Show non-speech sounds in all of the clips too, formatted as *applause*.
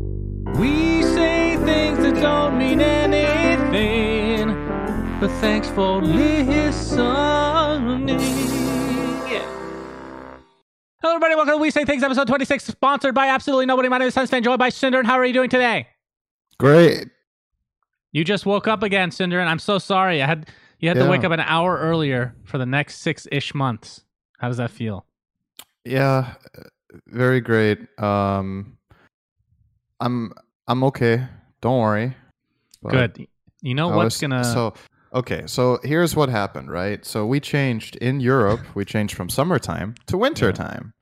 We say things that don't mean anything, but thanks for listening. Yeah. Hello, everybody. Welcome to We Say Things, episode 26, sponsored by absolutely nobody. My name is SunsFan, joined by Cinder. And how are you doing today? Great. You just woke up again, Cinder, and I'm so sorry. I had you had to wake up an hour earlier for the next six ish months. How does that feel? Yeah, very great. Um, I'm I'm okay. Don't worry. But Good. You know I what's was- gonna So okay, so here's what happened, right? So we changed in Europe. we changed from summertime to wintertime.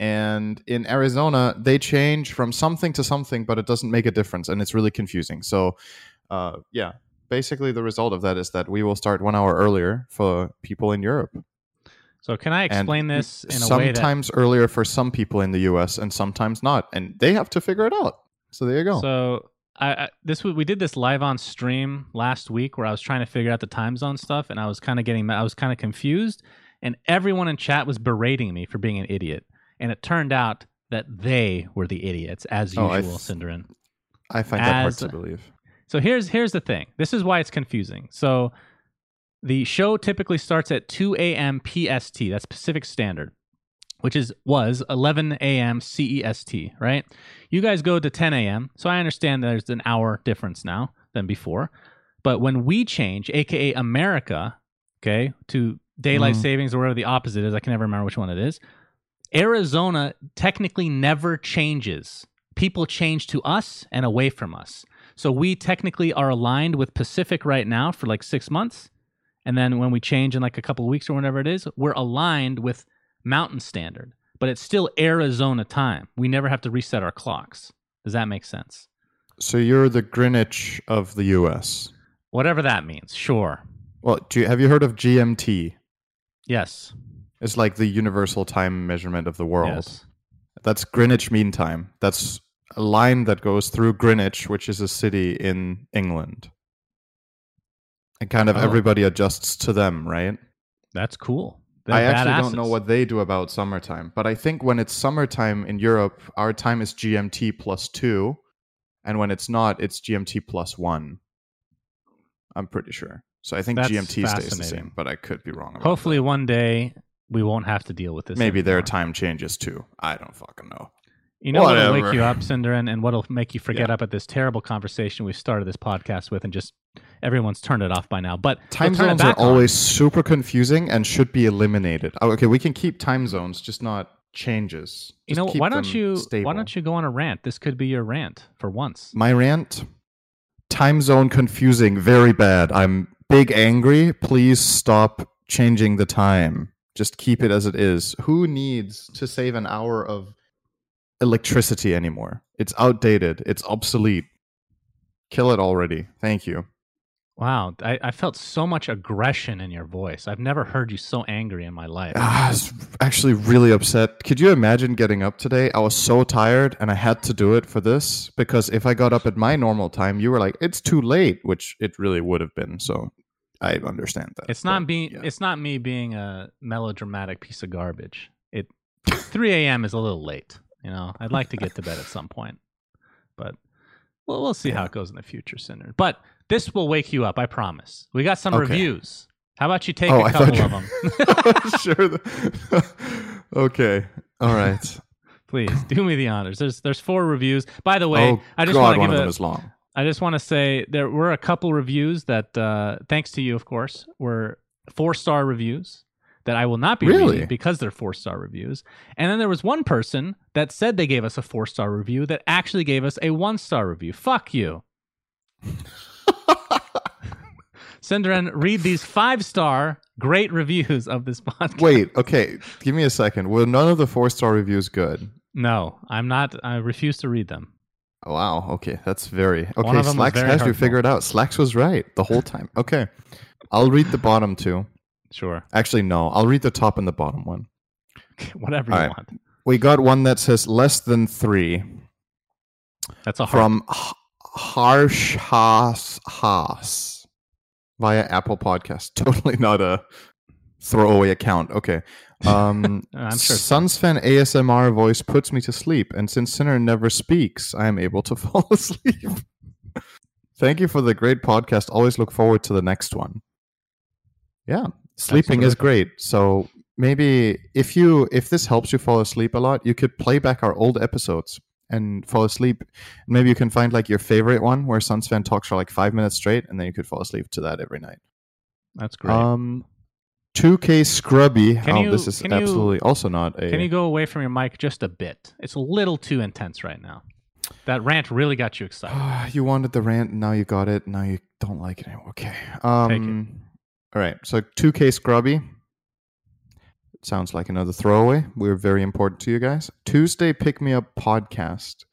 And in Arizona, they change from something to something, but it doesn't make a difference, and it's really confusing. So, uh, yeah, basically the result of that is that we will start one hour earlier for people in Europe. So can I and explain this in a way that sometimes earlier for some people in the US and sometimes not and they have to figure it out so there you go So I, I this we did this live on stream last week where I was trying to figure out the time zone stuff and I was kind of getting I was kind of confused and everyone in chat was berating me for being an idiot and it turned out that they were the idiots as Oh, I usual, SyndereN. i find that hard to believe So here's here's the thing. This is why it's confusing. So the show typically starts at 2 a.m. PST. That's Pacific Standard, which is was 11 a.m. CEST. Right? You guys go to 10 a.m. So I understand there's an hour difference now than before. But when we change, aka America, okay, to daylight Mhm. savings or whatever the opposite is, I can never remember which one it is. Arizona technically never changes. People change to us and away from us. So we technically are aligned with Pacific right now for like six months. And then when we change in like a couple of weeks or whatever it is, we're aligned with Mountain Standard. But it's still Arizona time. We never have to reset our clocks. Does that make sense? so you're the greenwich of the us Whatever that means. Sure. well do you, have you heard of gmt Yes. it's like the universal time measurement of the world Yes. that's greenwich mean time that's a line that goes through greenwich which is a city in england and kind of Oh. everybody adjusts to them right That's cool. They're I actually don't know what they do about summertime, but I think when it's summertime in Europe, our time is GMT plus two, and when it's not, it's GMT plus one. I'm pretty sure. So I think That's GMT stays the same, but I could be wrong. About Hopefully one day we won't have to deal with this. maybe their anymore. time changes too. I don't fucking know. You know what'll wake you up, SyndereN, and what'll make you forget Yeah. up at this terrible conversation we started this podcast with, and just everyone's turned it off by now. But Time we'll zones are on. always super confusing and should be eliminated. Oh, okay, we can keep time zones, just not changes. You know, why don't you Stable. why don't you go on a rant? This could be your rant for once. My rant time zone confusing, very bad. I'm big angry. Please stop changing the time. Just keep it as it is. Who needs to save an hour of electricity anymore? It's outdated, it's obsolete. Kill it already. Thank you. Wow, I, I felt so much aggression in your voice. I've never heard you so angry in my life. Ah, I was actually really upset. Could you imagine getting up today? I was so tired and I had to do it for this because if I got up at my normal time, you were like, it's too late, which it really would have been. So I understand that. It's not but, being yeah. it's not me being a melodramatic piece of garbage. It 3 a.m. is a little late. You know, I'd like to get to bed at some point, but well, we'll see how it goes in the future, Cinder. But this will wake you up, I promise. We got some Okay. reviews. How about you take Oh, a couple you- of them? *laughs* sure. the- *laughs* okay. All right. Please do me the honors. There's there's four reviews. By the way, oh, I just want to one give of a them is long. I just want to say there were a couple reviews that, uh, thanks to you, of course, were four star reviews that I will not be Really? reading because they're four star reviews. And then there was one person that said they gave us a four star review that actually gave us a one star review. Fuck you. *laughs* SyndereN, read these five star great reviews of this podcast. Wait, okay. Give me a second. Were none of the four star reviews good? No, I'm not. I refuse to read them. Wow. Okay, that's very okay. of them was Slacks has you figured out. Slacks was right the whole time. Okay, I'll read the bottom two. Sure. Actually, no, I'll read the top and the bottom one. *laughs* Whatever you right. want. We got one that says less than three That's a hard. from H- Harsh Haas Haas via Apple Podcast. *laughs* Totally not a throwaway account. Okay. *laughs* Um, I'm sure SunsFan ASMR voice puts me to sleep, and since Sinner never speaks, I am able to fall asleep. Thank you for the great podcast. Always look forward to the next one. Yeah, sleeping is great. So maybe if you if this helps you fall asleep a lot, you could play back our old episodes and fall asleep. Maybe you can find like your favorite one where SunsFan talks for like five minutes straight, and then you could fall asleep to that every night. That's great. Um, 2K Scrubby. Can oh, you- this is can you- absolutely also not a. Can you go away from your mic just a bit? It's a little too intense right now. That rant really got you excited. *sighs* you wanted the rant, now you got it. Now you don't like it anymore. Okay. Um, All right. So 2K Scrubby. Sounds like another throwaway. We're very important to you guys. Tuesday Pick Me Up podcast.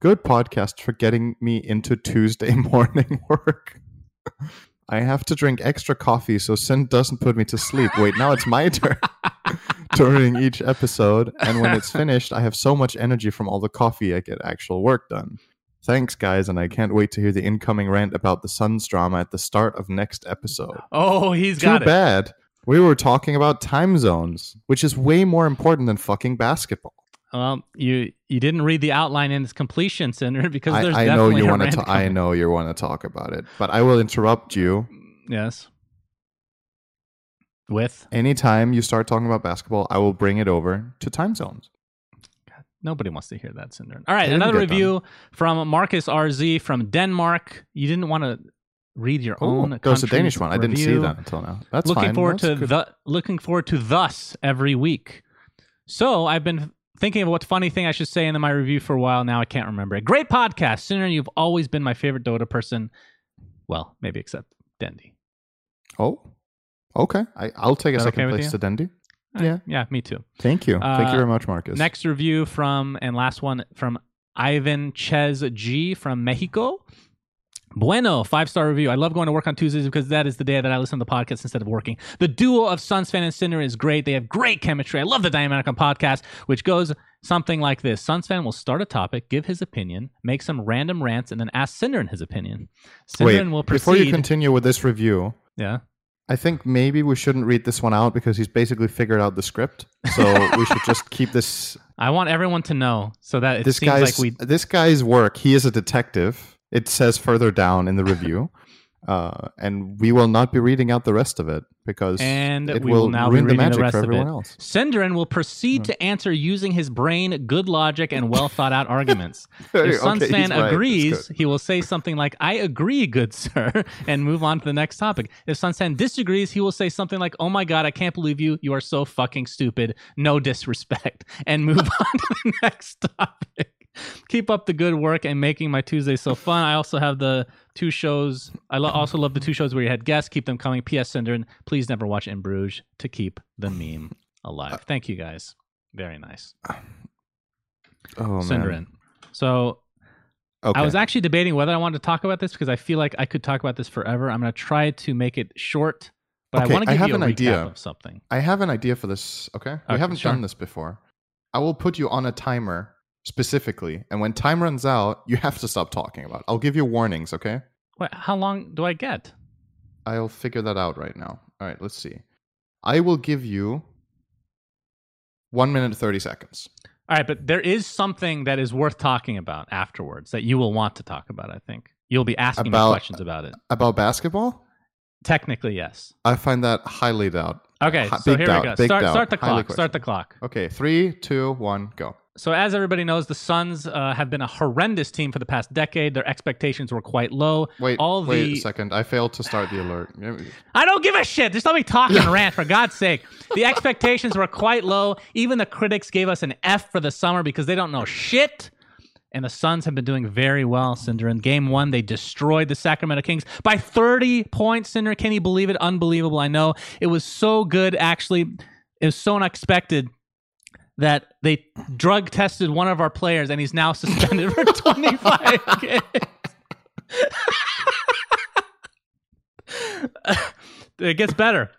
Good podcast for getting me into Tuesday *laughs* morning work. I have to drink extra coffee so Sin doesn't put me to sleep. Wait, now it's my turn *laughs* during each episode. And when it's finished, I have so much energy from all the coffee, I get actual work done. Thanks, guys, and I can't wait to hear the incoming rant about the Suns drama at the start of next episode. Oh, he's Too got it. bad. We were talking about time zones, which is way more important than fucking basketball. Well, you you didn't read the outline in its completion, Cinder, *laughs* because I, there's I know definitely you want to. I know you want to talk about it, but I will interrupt you Yes. With anytime you start talking about basketball. I will bring it over to time zones. Nobody wants to hear that, Cinder. All right, another review from Marcus RZ from Denmark. You didn't want to read your own. Oh, there's a Danish one. I didn't see that until now. That's looking fine. forward That's to good. the looking forward to thus every week. So I've been thinking of what funny thing I should say in my review for a while now. I can't remember it. Great podcast, Sinner. You've always been my favorite Dota person. Well, maybe except Dendy. Oh, okay. I, I'll take a Is second okay place to Dendy. Uh, Yeah. yeah, me too. Thank you. Thank Uh, you very much, Marcus. Next review from and last one from Ivan Ches G from Mexico. Bueno, five star review. I love going to work on Tuesdays because that is the day that I listen to the podcast instead of working. The duo of SunsFan and Cinder is great. They have great chemistry. I love the dynamic on podcast, which goes something like this: SunsFan will start a topic, give his opinion, make some random rants, and then ask SyndereN his opinion. Wait, SyndereN will before you continue with this review, yeah. I think maybe we shouldn't read this one out because he's basically figured out the script. So we should *laughs* just keep this I want everyone to know so that it this seems guy's like we this guy's work. He is a detective. It says further down in the review, uh, and we will not be reading out the rest of it because And it we will will now ruin the the magic rest for everyone else. SyndereN will proceed Hmm. to answer using his brain, good logic, and well thought out arguments. *laughs* If Suns he's fan right. Agrees, he will say something like, I agree, good sir, *laughs* and move on to the next topic. If SunsFan disagrees, he will say something like, Oh my God, I can't believe you. You are so fucking stupid. No disrespect. *laughs* And move on to the next topic. *laughs* Keep up the good work and making my Tuesday so fun. I also have the two shows. I lo- also love the two shows where you had guests. Keep them coming. P.S. SyndereN, please never watch In Bruges to keep the meme alive. Uh, Thank you guys. Very nice. Uh, oh man. SyndereN. So Okay. I was actually debating whether I wanted to talk about this because I feel like I could talk about this forever. I'm going to try to make it short, but Okay, I want to I give have you a an recap idea. of something. I have an idea for this. Okay, we Okay, haven't sure. done this before. I will put you on a timer specifically, and when time runs out, you have to stop talking about. It. I'll give you warnings. Okay, Wait, how long do I get? I'll figure that out right now. All right, let's see. I will give you one minute thirty seconds. All right, but there is something that is worth talking about afterwards that you will want to talk about, I think. You'll be asking About- me questions about it. About basketball, Technically, yes. I find that highly doubt. Okay, Hi- so here doubt, we go. Start, doubt, start the clock. Start the clock. Okay, three, two, one, go. So, as everybody knows, the Suns uh, have been a horrendous team for the past decade. Their expectations were quite low. Wait, All wait the a second. I failed to start the alert. *laughs* I don't give a shit. Just let me talk and *laughs* rant, for God's sake. The expectations were quite low. Even the critics gave us an F for the summer because they don't know shit. And the Suns have been doing very well, Cinder. In game one, they destroyed the Sacramento Kings by 30 points, Cinder. Can you believe it? Unbelievable. I know. It was so good, actually. It was so unexpected that they drug tested one of our players and he's now suspended for *laughs* 25 *laughs* games. *laughs* it gets better.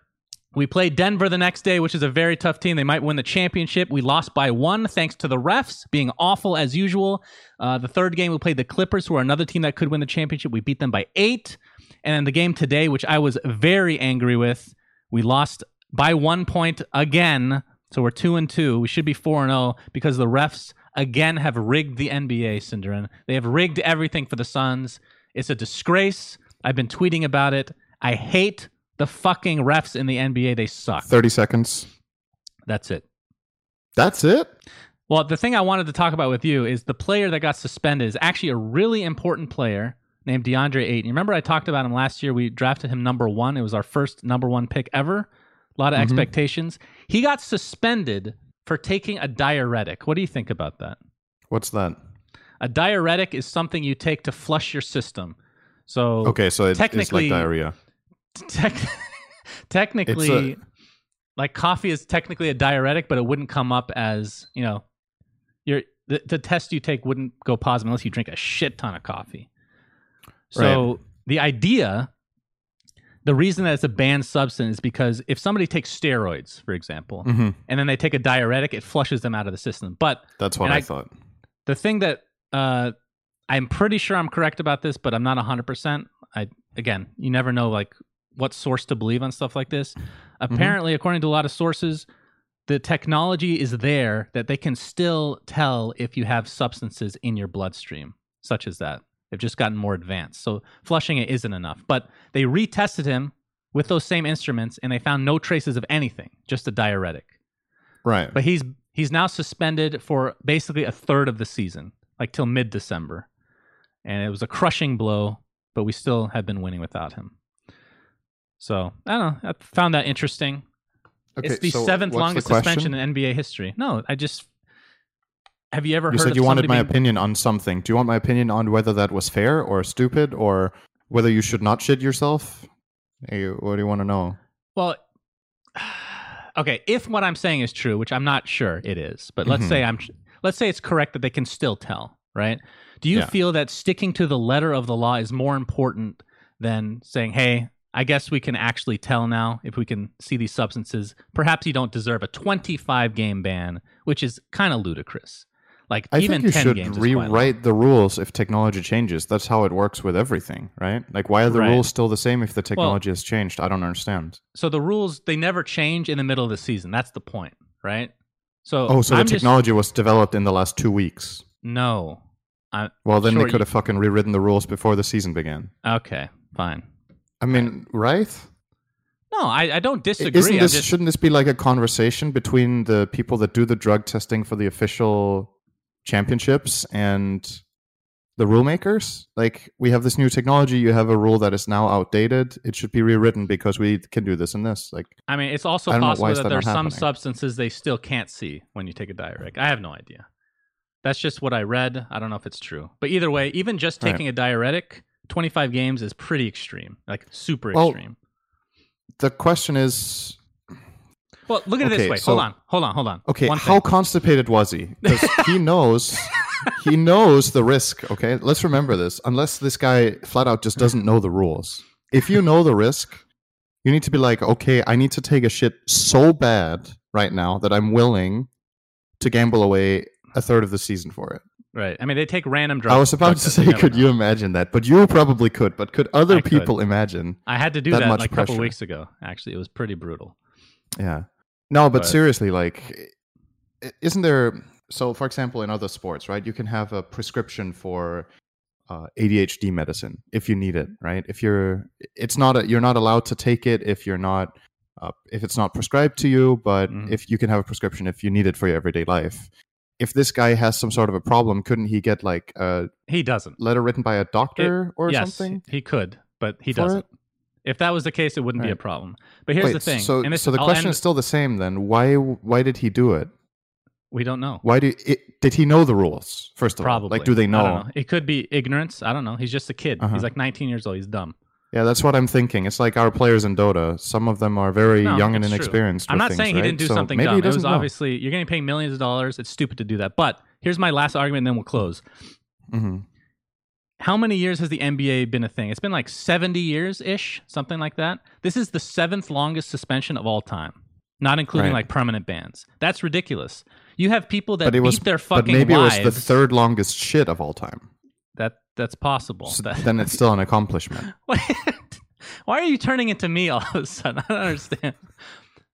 We played Denver the next day, which is a very tough team. They might win the championship. We lost by one thanks to the refs being awful as usual. Uh, the third game, we played the Clippers, who are another team that could win the championship. We beat them by eight. And then the game today, which I was very angry with, we lost by one point again. So we're two and two. We should be four and zero because the refs again have rigged the NBA, SyndereN. They have rigged everything for the Suns. It's a disgrace. I've been tweeting about it. I hate the fucking refs in the NBA. They suck. 30 seconds. That's it. That's it? Well, the thing I wanted to talk about with you is the player that got suspended is actually a really important player named DeAndre Ayton. You remember I talked about him last year? We drafted him number one. It was our first number one pick ever. A lot of Mhm. expectations. He got suspended for taking a diuretic. What do you think about that? What's that? A diuretic is something you take to flush your system. So Okay, so it, it's technically- like diarrhea. tec- *laughs* technically, It's like coffee is technically a diuretic, but it wouldn't come up as you know, your the, the test you take wouldn't go positive unless you drink a shit ton of coffee. So the idea, the reason that it's a banned substance is because if somebody takes steroids, for example, hmm and then they take a diuretic, it flushes them out of the system. But That's what I, I- thought. the thing that uh, I'm pretty sure I'm correct about this, but I'm not 100%. I again, you never know like what source to believe on stuff like this. Apparently, according to a lot of sources, the technology is there that they can still tell if you have substances in your bloodstream, such as that. They've just gotten more advanced. So flushing it isn't enough. But they retested him with those same instruments and they found no traces of anything, just a diuretic. Right. But he's he's now suspended for basically a third of the season, like till mid December. And it was a crushing blow, but we still have been winning without him. So I don't know. I found that interesting. okay, it's the so seventh what's the longest suspension in NBA history. No, I just have you ever You heard said you wanted my being- opinion on something. Do you want my opinion on whether that was fair or stupid or whether you should not shit yourself? Hey, what do you want to know? Well, *sighs* okay, if what I'm saying is true, which I'm not sure it is, but let's Mhm. say I'm let's say it's correct that they can still tell, right? Do you Yeah. feel that sticking to the letter of the law is more important than saying, "Hey, I guess we can actually tell now if we can see these substances. Perhaps you don't deserve a 25 game ban, which is kind of ludicrous. Like I even think you 10 should games is quite low. rewrite the rules if technology changes. That's how it works with everything, right? Like, why are the Right. rules still the same if the technology has changed? I don't understand. So the rules they never change in the middle of the season. That's the point, right? So Oh, so I'm the just- technology was developed in the last two weeks. no. I, Well, then Sure, they could have fucking rewritten the rules before the season began. okay, fine. I mean, right? No, I, I don't disagree. Isn't this just- shouldn't this be like a conversation between the people that do the drug testing for the official championships and the rule makers? Like we have this new technology, you have a rule that is now outdated. It should be rewritten because we can do this and this. Like I mean, it's also I don't know, why possible that that there's not some happening? substances they still can't see when you take a diuretic. I have no idea. That's just what I read. I don't know if it's true. But either way, even just Right. taking a diuretic, 25 games is pretty extreme, like super Well, extreme. the question is Well, look at it this way. so- hold on, hold on, hold on. okay, One how thing. constipated was he? Because he *laughs* knows he knows the risk, okay? Let's remember this. Unless this guy flat out just doesn't know the rules. If you know the risk, you need to be like, okay, I need to take a shit so bad right now that I'm willing to gamble away a third of the season for it. Right. I mean, they take random drugs. I was about to say, could know. you imagine that? But you probably could. But could other I could. people imagine? I had to do that that, much like a couple weeks ago. Actually, it was pretty brutal. Yeah. No, but, But- seriously, like, isn't there? So, for example, in other sports, right, you can have a prescription for uh, ADHD medicine if you need it, right? If you're, it's not, a, you're not allowed to take it if you're not, uh, if it's not prescribed to you, but Mhm. if you can have a prescription if you need it for your everyday life. If this guy has some sort of a problem, couldn't he get like a He doesn't. letter written by a doctor or yes, something? he could, but he doesn't. it? If that was the case, it wouldn't be a problem. But here's Wait, the thing. So, this, so the I'll question end- is still the same then. Why, why did he do it? we don't know. Why do it, did he know the rules? First of all. Probably. all, like, do they I know? don't know. It could be ignorance. I don't know. He's just a kid. Uh-huh. He's like 19 years old. He's dumb. Yeah, that's what I'm thinking. It's like our players in Dota. Some of them are very No, young and inexperienced. I'm not things, saying he right? didn't do So something maybe dumb. He It was know. obviously you're getting paid millions of dollars. It's stupid to do that. But here's my last argument, and then we'll close. Mhm. How many years has the NBA been a thing? It's been like 70 years ish, something like that. This is the seventh longest suspension of all time, not including Right. like permanent bans. That's ridiculous. You have people that But it beat was, their but fucking maybe wives. it was the third longest shit of all time. that that's possible. So That- then it's still an accomplishment. *laughs* Why are you turning into me all of a sudden? *laughs* I don't understand.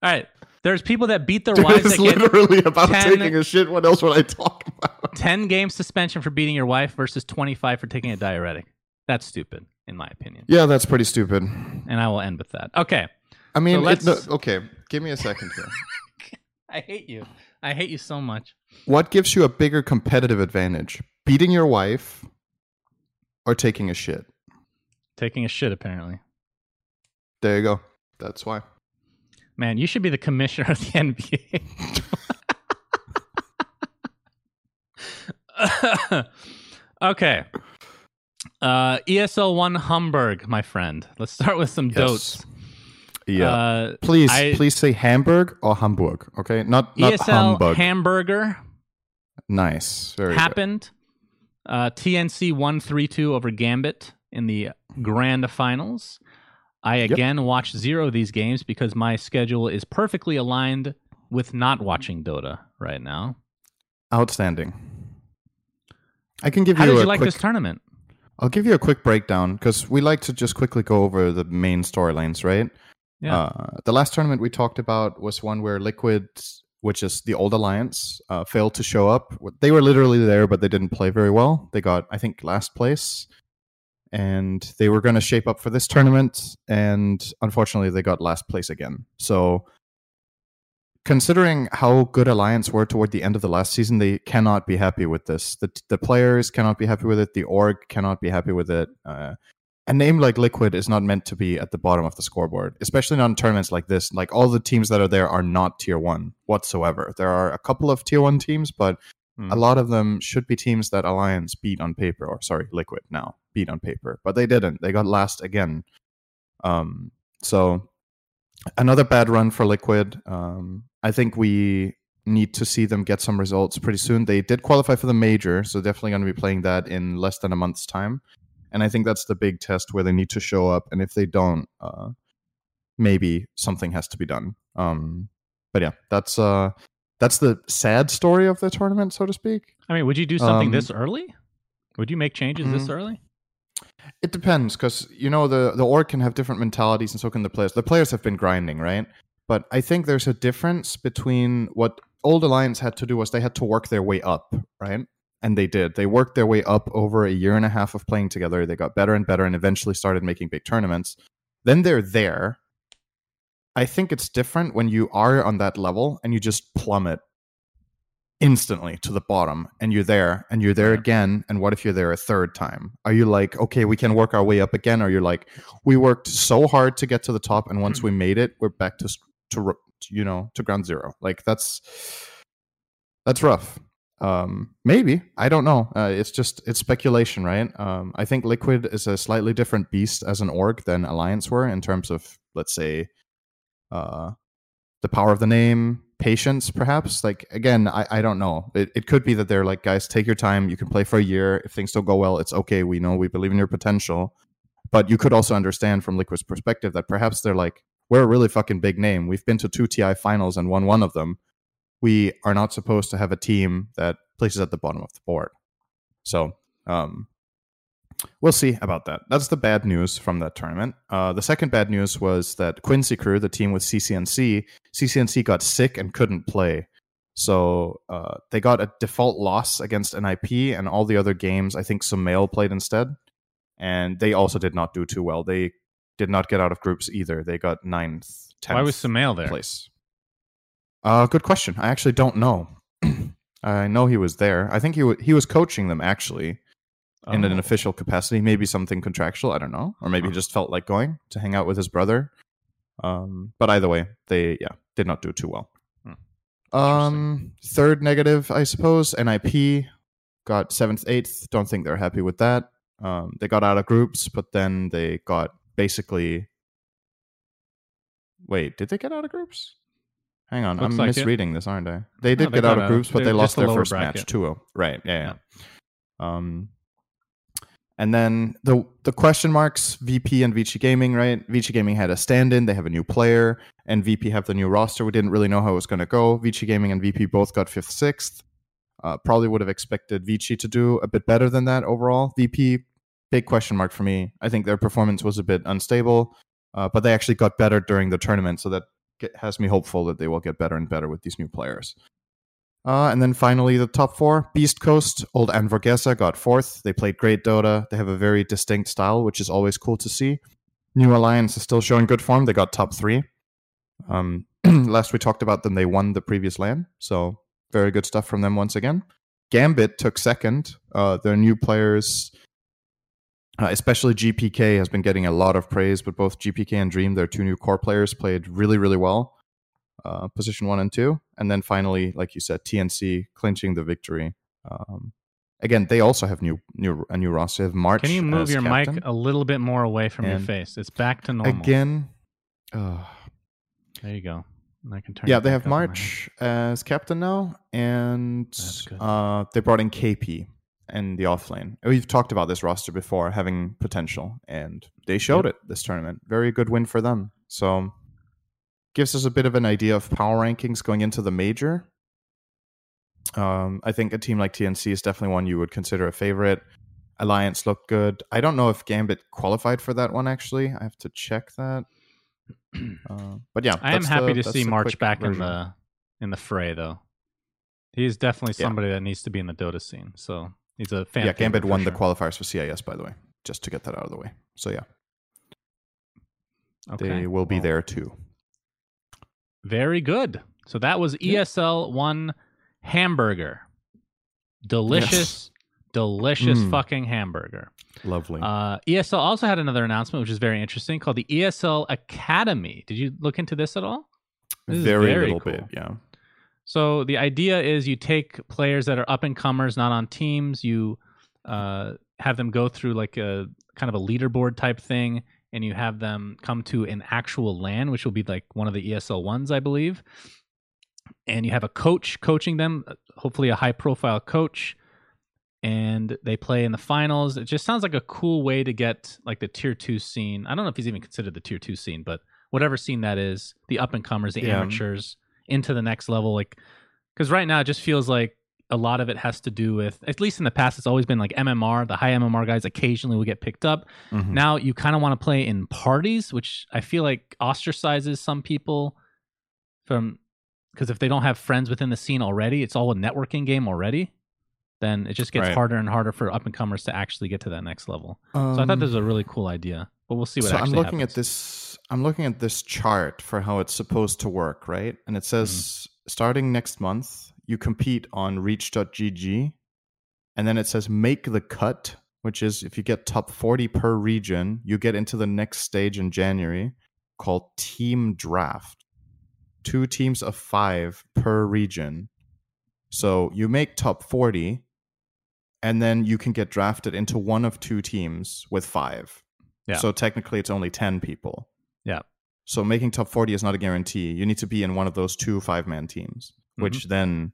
All right, there's people that beat their wives it's literally about 10 taking a shit. What else would I talk about? 10 game suspension for beating your wife versus 25 for taking a diuretic. That's stupid, in my opinion. Yeah, that's pretty stupid. And I will end with that. Okay. I mean, So let's- no, okay. Give me a second here. *laughs* I hate you. I hate you so much. What gives you a bigger competitive advantage? Beating your wife or taking a shit? Taking a shit, apparently. There you go. That's why. Man, you should be the commissioner of the *laughs* NBA. *laughs* *laughs* okay. Uh, ESL 1 Hamburg, my friend. Let's start with some dotes. Yeah. Uh, please, I- please say Hamburg or Hamburg. Okay, not not ESL Hamburg. Hamburger nice. Very good. happened. Uh, TNC 132 over Gambit in the grand finals. I again watched zero of these games because my schedule is perfectly aligned with not watching Dota right now. Outstanding. I can give How you did a you like quick, this tournament? I'll give you a quick breakdown because we like to just quickly go over the main storylines, right? Yeah. Uh, the last tournament we talked about was one where Liquid, which is the old alliance, uh, failed to show up. They were literally there, but they didn't play very well. They got, I think, last place, and they were going to shape up for this tournament, and unfortunately, they got last place again. So, considering how good Alliance were toward the end of the last season, they cannot be happy with this. The the players cannot be happy with it. The org cannot be happy with it. Uh, a name like Liquid is not meant to be at the bottom of the scoreboard, especially not in tournaments like this. Like all the teams that are there are not tier one whatsoever. There are a couple of tier one teams, but Hmm. a lot of them should be teams that Alliance beat on paper, or sorry, Liquid now beat on paper, but they didn't. They got last again. Um, so another bad run for Liquid. Um, I think we need to see them get some results pretty soon. They did qualify for the major, so definitely going to be playing that in less than a month's time. And I think that's the big test where they need to show up. And if they don't, uh, maybe something has to be done. Um, but yeah, that's uh, that's the sad story of the tournament, so to speak. I mean, would you do something um, this early? Would you make changes this mm, early? It depends because you know the the org can have different mentalities, and so can the players. The players have been grinding, right? But I think there's a difference between what old alliance had to do was they had to work their way up, right? And they did. They worked their way up over a year and a half of playing together. They got better and better, and eventually started making big tournaments. Then they're there. I think it's different when you are on that level and you just plummet instantly to the bottom and you're there and you're there again and what if you're there a third time are you like okay we can work our way up again or you're like we worked so hard to get to the top and once hmm. we made it we're back to to you know to ground zero. Like that's that's rough. Um maybe. I don't know. Uh, it's just it's speculation right? Um i think liquid is a slightly different beast as an org than alliance were in terms of let's say uh the power of the name patience perhaps. Like again i, I don't know. It, it could be that they're like guys take your time. You can play for a year. If things don't go well it's okay. We know. We believe in your potential. But you could also understand from liquid's perspective that perhaps they're like we're a really fucking big name we've been to two ti finals and won one of them we are not supposed to have a team that places at the bottom of the board so um we'll see about that. That's the bad news from that tournament. Uh, the second bad news was that Quincy Crew, the team with CCNC, CCNC got sick and couldn't play. So uh, they got a default loss against NIP, and all the other games, I think some Sumail played instead. And they also did not do too well. They did not get out of groups either. They got ninth, tenth Why was Sumail there? place. Uh, good question. I actually don't know. *clears throat* I know he was there. I think he w- he was coaching them actually in an Oh. official capacity, maybe something contractual. I don't know, or maybe he Huh. just felt like going to hang out with his brother. Um, but either way, they yeah did not do too well. Hmm. Um, third negative, I suppose. NIP got seventh, eighth. Don't think they're happy with that. Um, they got out of groups, but then they got basically. Wait, did they get out of groups? Hang on, Looks I'm like it. misreading this, aren't I? They did they get out of groups, but they lost their first match bracket. 2-0. Right, yeah, yeah. Um, and then the the question marks VP and Vici Gaming, right? Vici Gaming had a stand-in, they have a new player, and VP have the new roster. We didn't really know how it was going to go. Vici Gaming and VP both got fifth, sixth. Uh, probably would have expected Vici to do a bit better than that overall. VP, big question mark for me. I think their performance was a bit unstable, uh, but they actually got better during the tournament, so that get, has me hopeful that they will get better and better with these new players. Uh, and then finally, the top four Beast Coast, Old Anvorgesa got fourth. They played great Dota. They have a very distinct style, which is always cool to see. New Alliance is still showing good form. They got top three. Um, *clears throat* last we talked about them, they won the previous LAN. So very good stuff from them once again. Gambit took second. Uh, their new players, uh, especially GPK, has been getting a lot of praise, but both GPK and Dream, their two new core players, played really, really well uh, position one and two, and then finally, like you said, TNC clinching the victory. Um, again, they also have new new a new roster. They have March. Can you move your captain. mic a little bit more away from your face? It's back to normal. again? Uh, There you go. I can turn. yeah, they have up on my March as captain now, and uh, they brought in KP in the offlane. We've talked about this roster before having potential, and they showed it this tournament. Very good win for them. So gives us a bit of an idea of power rankings going into the major. Um, I think a team like TNC is definitely one you would consider a favorite. Alliance looked good. I don't know if Gambit qualified for that one. Actually, I have to check that. *clears throat* Uh, but yeah, I am happy the- to see March back in the in the fray, though. He's definitely Yeah. somebody that needs to be in the Dota scene. So he's a fan. yeah, Gambit won the qualifiers for CIS, by the way, just to get that out of the way. So yeah, Okay. they will be well, there too. Very good. So that was ESL one hamburger. Delicious, delicious Mm. fucking hamburger. Lovely. Uh, ESL also had another announcement, which is very interesting, called the ESL Academy. Did you look into this at all? this very, very little cool. bit. Yeah. So the idea is you take players that are up and comers, not on teams. You uh, have them go through like a kind of a leaderboard type thing, and you have them come to an actual LAN, which will be like one of the ESL ones, I believe. And you have a coach coaching them, uh, hopefully a high profile coach, and they play in the finals. It just sounds like a cool way to get like the tier two scene. I don't know if he's even considered the tier two scene, but whatever scene that is, the up and comers, the Yeah. amateurs into the next level like because right now it just feels like a lot of it has to do with at least in the past it's always been like mmr the high mmr guys occasionally will get picked up Mhm. now you kind of want to play in parties which i feel like ostracizes some people from because if they don't have friends within the scene already it's all a networking game already then it just gets Right. harder and harder for up and comers to actually get to that next level so i thought this was a really cool idea but we'll see what Um, so I'm looking happens. at this. I'm looking at this chart for how it's supposed to work, right? And it says Mm-hmm. starting next month, you compete on Reach.gg, and then it says make the cut, which is if you get top 40 per region, you get into the next stage in January called Team Draft. Two teams of five per region. So you make top 40, and then you can get drafted into one of two teams with five. Yeah. So technically, it's only 10 people. Yeah. So making top 40 is not a guarantee. You need to be in one of those two five man teams, which then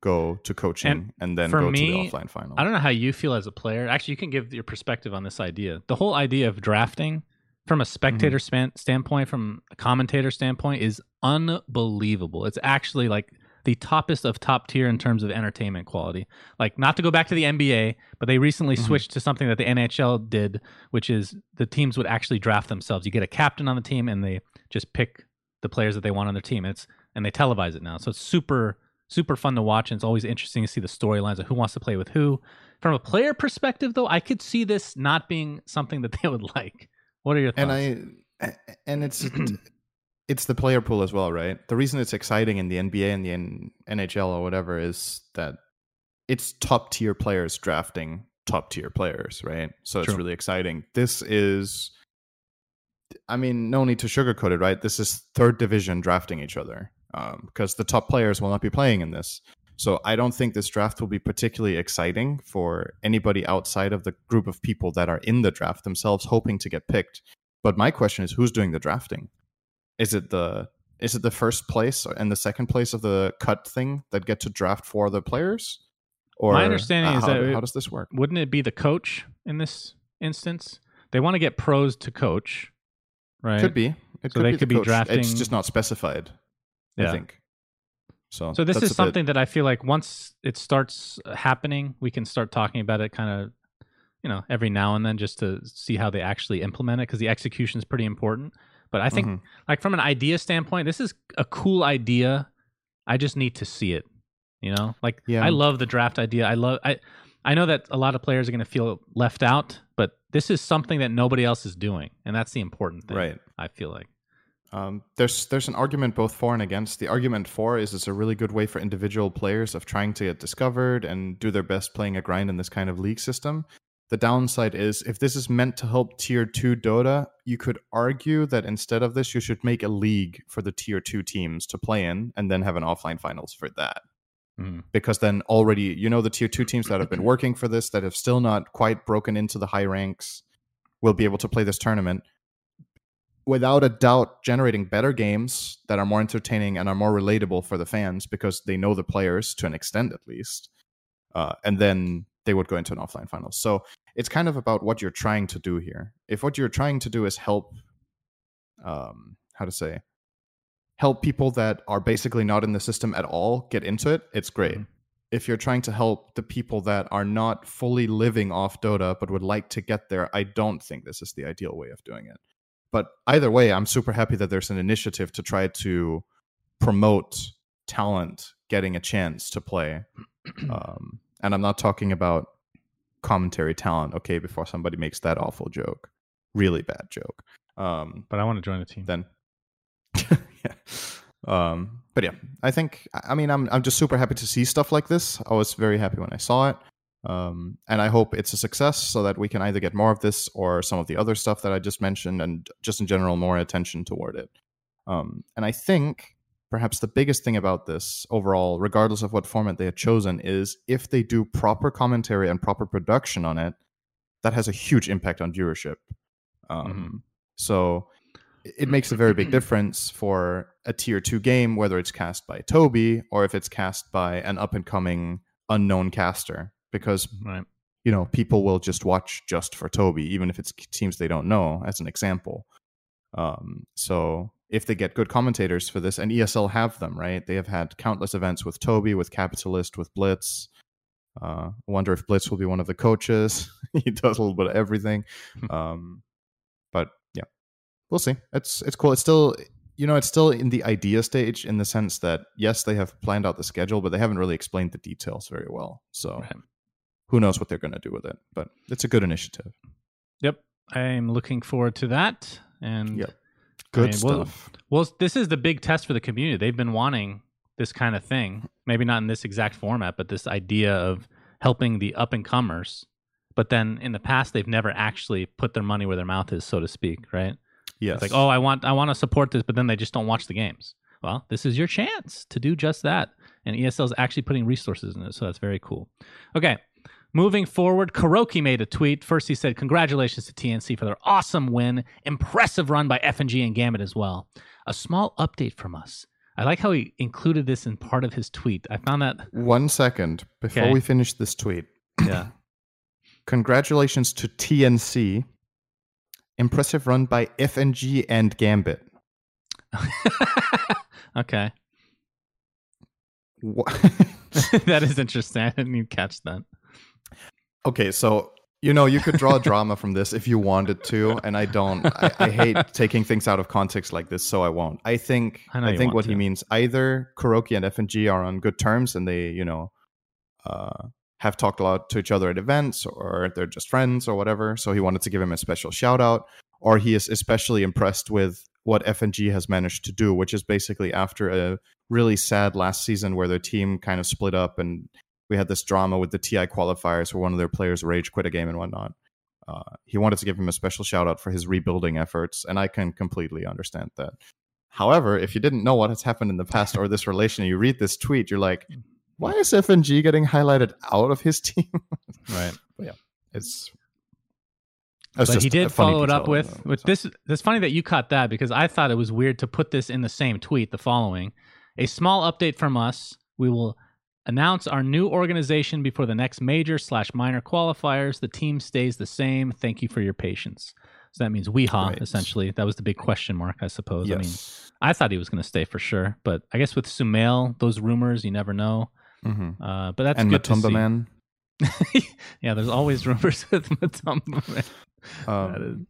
go to coaching and, Mm-hmm. And then go me, to the offline final. I don't know how you feel as a player. Actually, you can give your perspective on this idea. The whole idea of drafting from a spectator span- standpoint, from a commentator standpoint, is unbelievable. It's actually like the toppest of top tier in terms of entertainment quality. Like, not to go back to the NBA, but they recently Mhm. switched to something that the NHL did, which is the teams would actually draft themselves. You get a captain on the team, and they just pick the players that they want on their team. It's and they televise it now, so it's super super fun to watch, and it's always interesting to see the storylines of who wants to play with who. From a player perspective, though, I could see this not being something that they would *laughs* like. What are your thoughts? and I and it's *clears throat* it's the player pool as well, right? The reason it's exciting in the NBA and the N- NHL or whatever is that it's top tier players drafting top tier players, right? So it's really exciting. This is I mean, no need to sugarcoat it, right? This is third division drafting each other um, because the top players will not be playing in this. So I don't think this draft will be particularly exciting for anybody outside of the group of people that are in the draft themselves, hoping to get picked. But my question is, who's doing the drafting? Is it the is it the first place and the second place of the cut thing that get to draft for the players? Or My understanding uh, is how, that it- how does this work? Wouldn't it be the coach in this instance? They want to get pros to coach, right? Could be. It So could they be could the be coach. drafting- It's just not specified. Yeah. I think. So, So this is a bit- something that I feel like once it starts happening, we can start talking about it kind of, you know, every now and then just to see how they actually implement it because the execution is pretty important. But I think, Mhm. like from an idea standpoint, this is a cool idea. I just need to see it. You know, like Yeah. I love the draft idea. I love I. I know that a lot of players are going to feel left out, but this is something that nobody else is doing, and that's the important thing. Right. I feel like. Um, there's there's an argument both for and against. The argument for is it's a really good way for individual players of trying to get discovered and do their best playing a grind in this kind of league system. The downside is if this is meant to help tier two Dota, you could argue that instead of this, you should make a league for the tier two teams to play in, and then have an offline finals for that. Mhm. Because then already you know the tier two teams that have been working for this that have still not quite broken into the high ranks will be able to play this tournament without a doubt generating better games that are more entertaining and are more relatable for the fans because they know the players to an extent at least uh, and then they would go into an offline final. So it's kind of about what you're trying to do here. If what you're trying to do is help um, how to say help people that are basically not in the system at all get into it it's great. Mhm. if you're trying to help the people that are not fully living off dota but would like to get there i don't think this is the ideal way of doing it. But either way i'm super happy that there's an initiative to try to promote talent getting a chance to play *clears throat* um, and i'm not talking about commentary talent okay before somebody makes that awful joke. Really bad joke. Um, But I want to join the team. then *laughs* yeah. Um but yeah i think i I mean i'm i'm just super happy to see stuff like this. I was very happy when i saw it. Um and i hope it's a success so that we can either get more of this or some of the other stuff that i just mentioned and just in general more attention toward it. Um and i think perhaps the biggest thing about this overall regardless of what format they had chosen is if they do proper commentary and proper production on it that has a huge impact on viewership um Mhm. so it makes a very big *clears throat* difference for a tier two game, whether it's cast by Toby or if it's cast by an up and coming unknown caster, because Right. you know people will just watch just for Toby, even if it's teams they don't know. As an example, um, so if they get good commentators for this, and ESL have them, right? They have had countless events with Toby, with Capitalist, with Blitz. Uh, I wonder if Blitz will be one of the coaches. *laughs* he does a little bit of everything. um, but yeah, we'll see. It's it's cool. It's still you know it's still in the idea stage in the sense that yes, they have planned out the schedule, but they haven't really explained the details very well. So Right. who knows what they're going to do with it? But it's a good initiative. Yep. I'm looking forward to that. And Yep. Good mean, well- stuff. Well, this is the big test for the community. They've been wanting this kind of thing. Maybe not in this exact format, but this idea of helping the up and comers. But then in the past, they've never actually put their money where their mouth is, so to speak. Right? yes. It's like, oh, I want, I want to support this, but then they just don't watch the games. Well, this is your chance to do just that, and ESL is actually putting resources in it, so that's very cool. Okay, moving forward, Kuroky made a tweet. First, he said, "Congratulations to TNC for their awesome win, impressive run by FNG and Gambit as well. A small update from us." I like how he included this in part of his tweet. I found that, One second before Okay. we finish this tweet. yeah, *clears throat* Congratulations to TNC. Impressive run by FNG and Gambit. *laughs* okay, *laughs* that is *laughs* interesting. I didn't even catch that. Okay, so you know you could draw drama from this if you wanted to, and I don't. I, I hate taking things out of context like this, so I won't. I think I I, think what he means either Kuroky and FNG are on good terms, and they you know uh, have talked a lot to each other at events, or they're just friends or whatever. So he wanted to give him a special shout out, or he is especially impressed with what FNG has managed to do, which is basically after a really sad last season where their team kind of split up and we had this drama with the TI qualifiers where one of their players rage quit a game and whatnot. Uh, he wanted to give him a special shout out for his rebuilding efforts, and I can completely understand that. However, if you didn't know what has happened in the past or this relation, and you read this tweet, you're like, why is FNG getting highlighted out of his *laughs* team? Right. But yeah, it's but he did follow it up with with so- this. It's funny that you caught that because I thought it was weird to put this in the same tweet. The following: a small update from us. We will announce our new organization before the next major slash minor qualifiers. The team stays the same. Thank you for your patience. So that means weha Right. essentially. That was the big question mark, I suppose. I mean, I thought he was going to stay for sure, but I guess with Sumail, those rumors, you never know. hmm Uh, but that's And good to Matumba see. Man. *laughs* yeah, there's always rumors *laughs* with Matumba man. Um,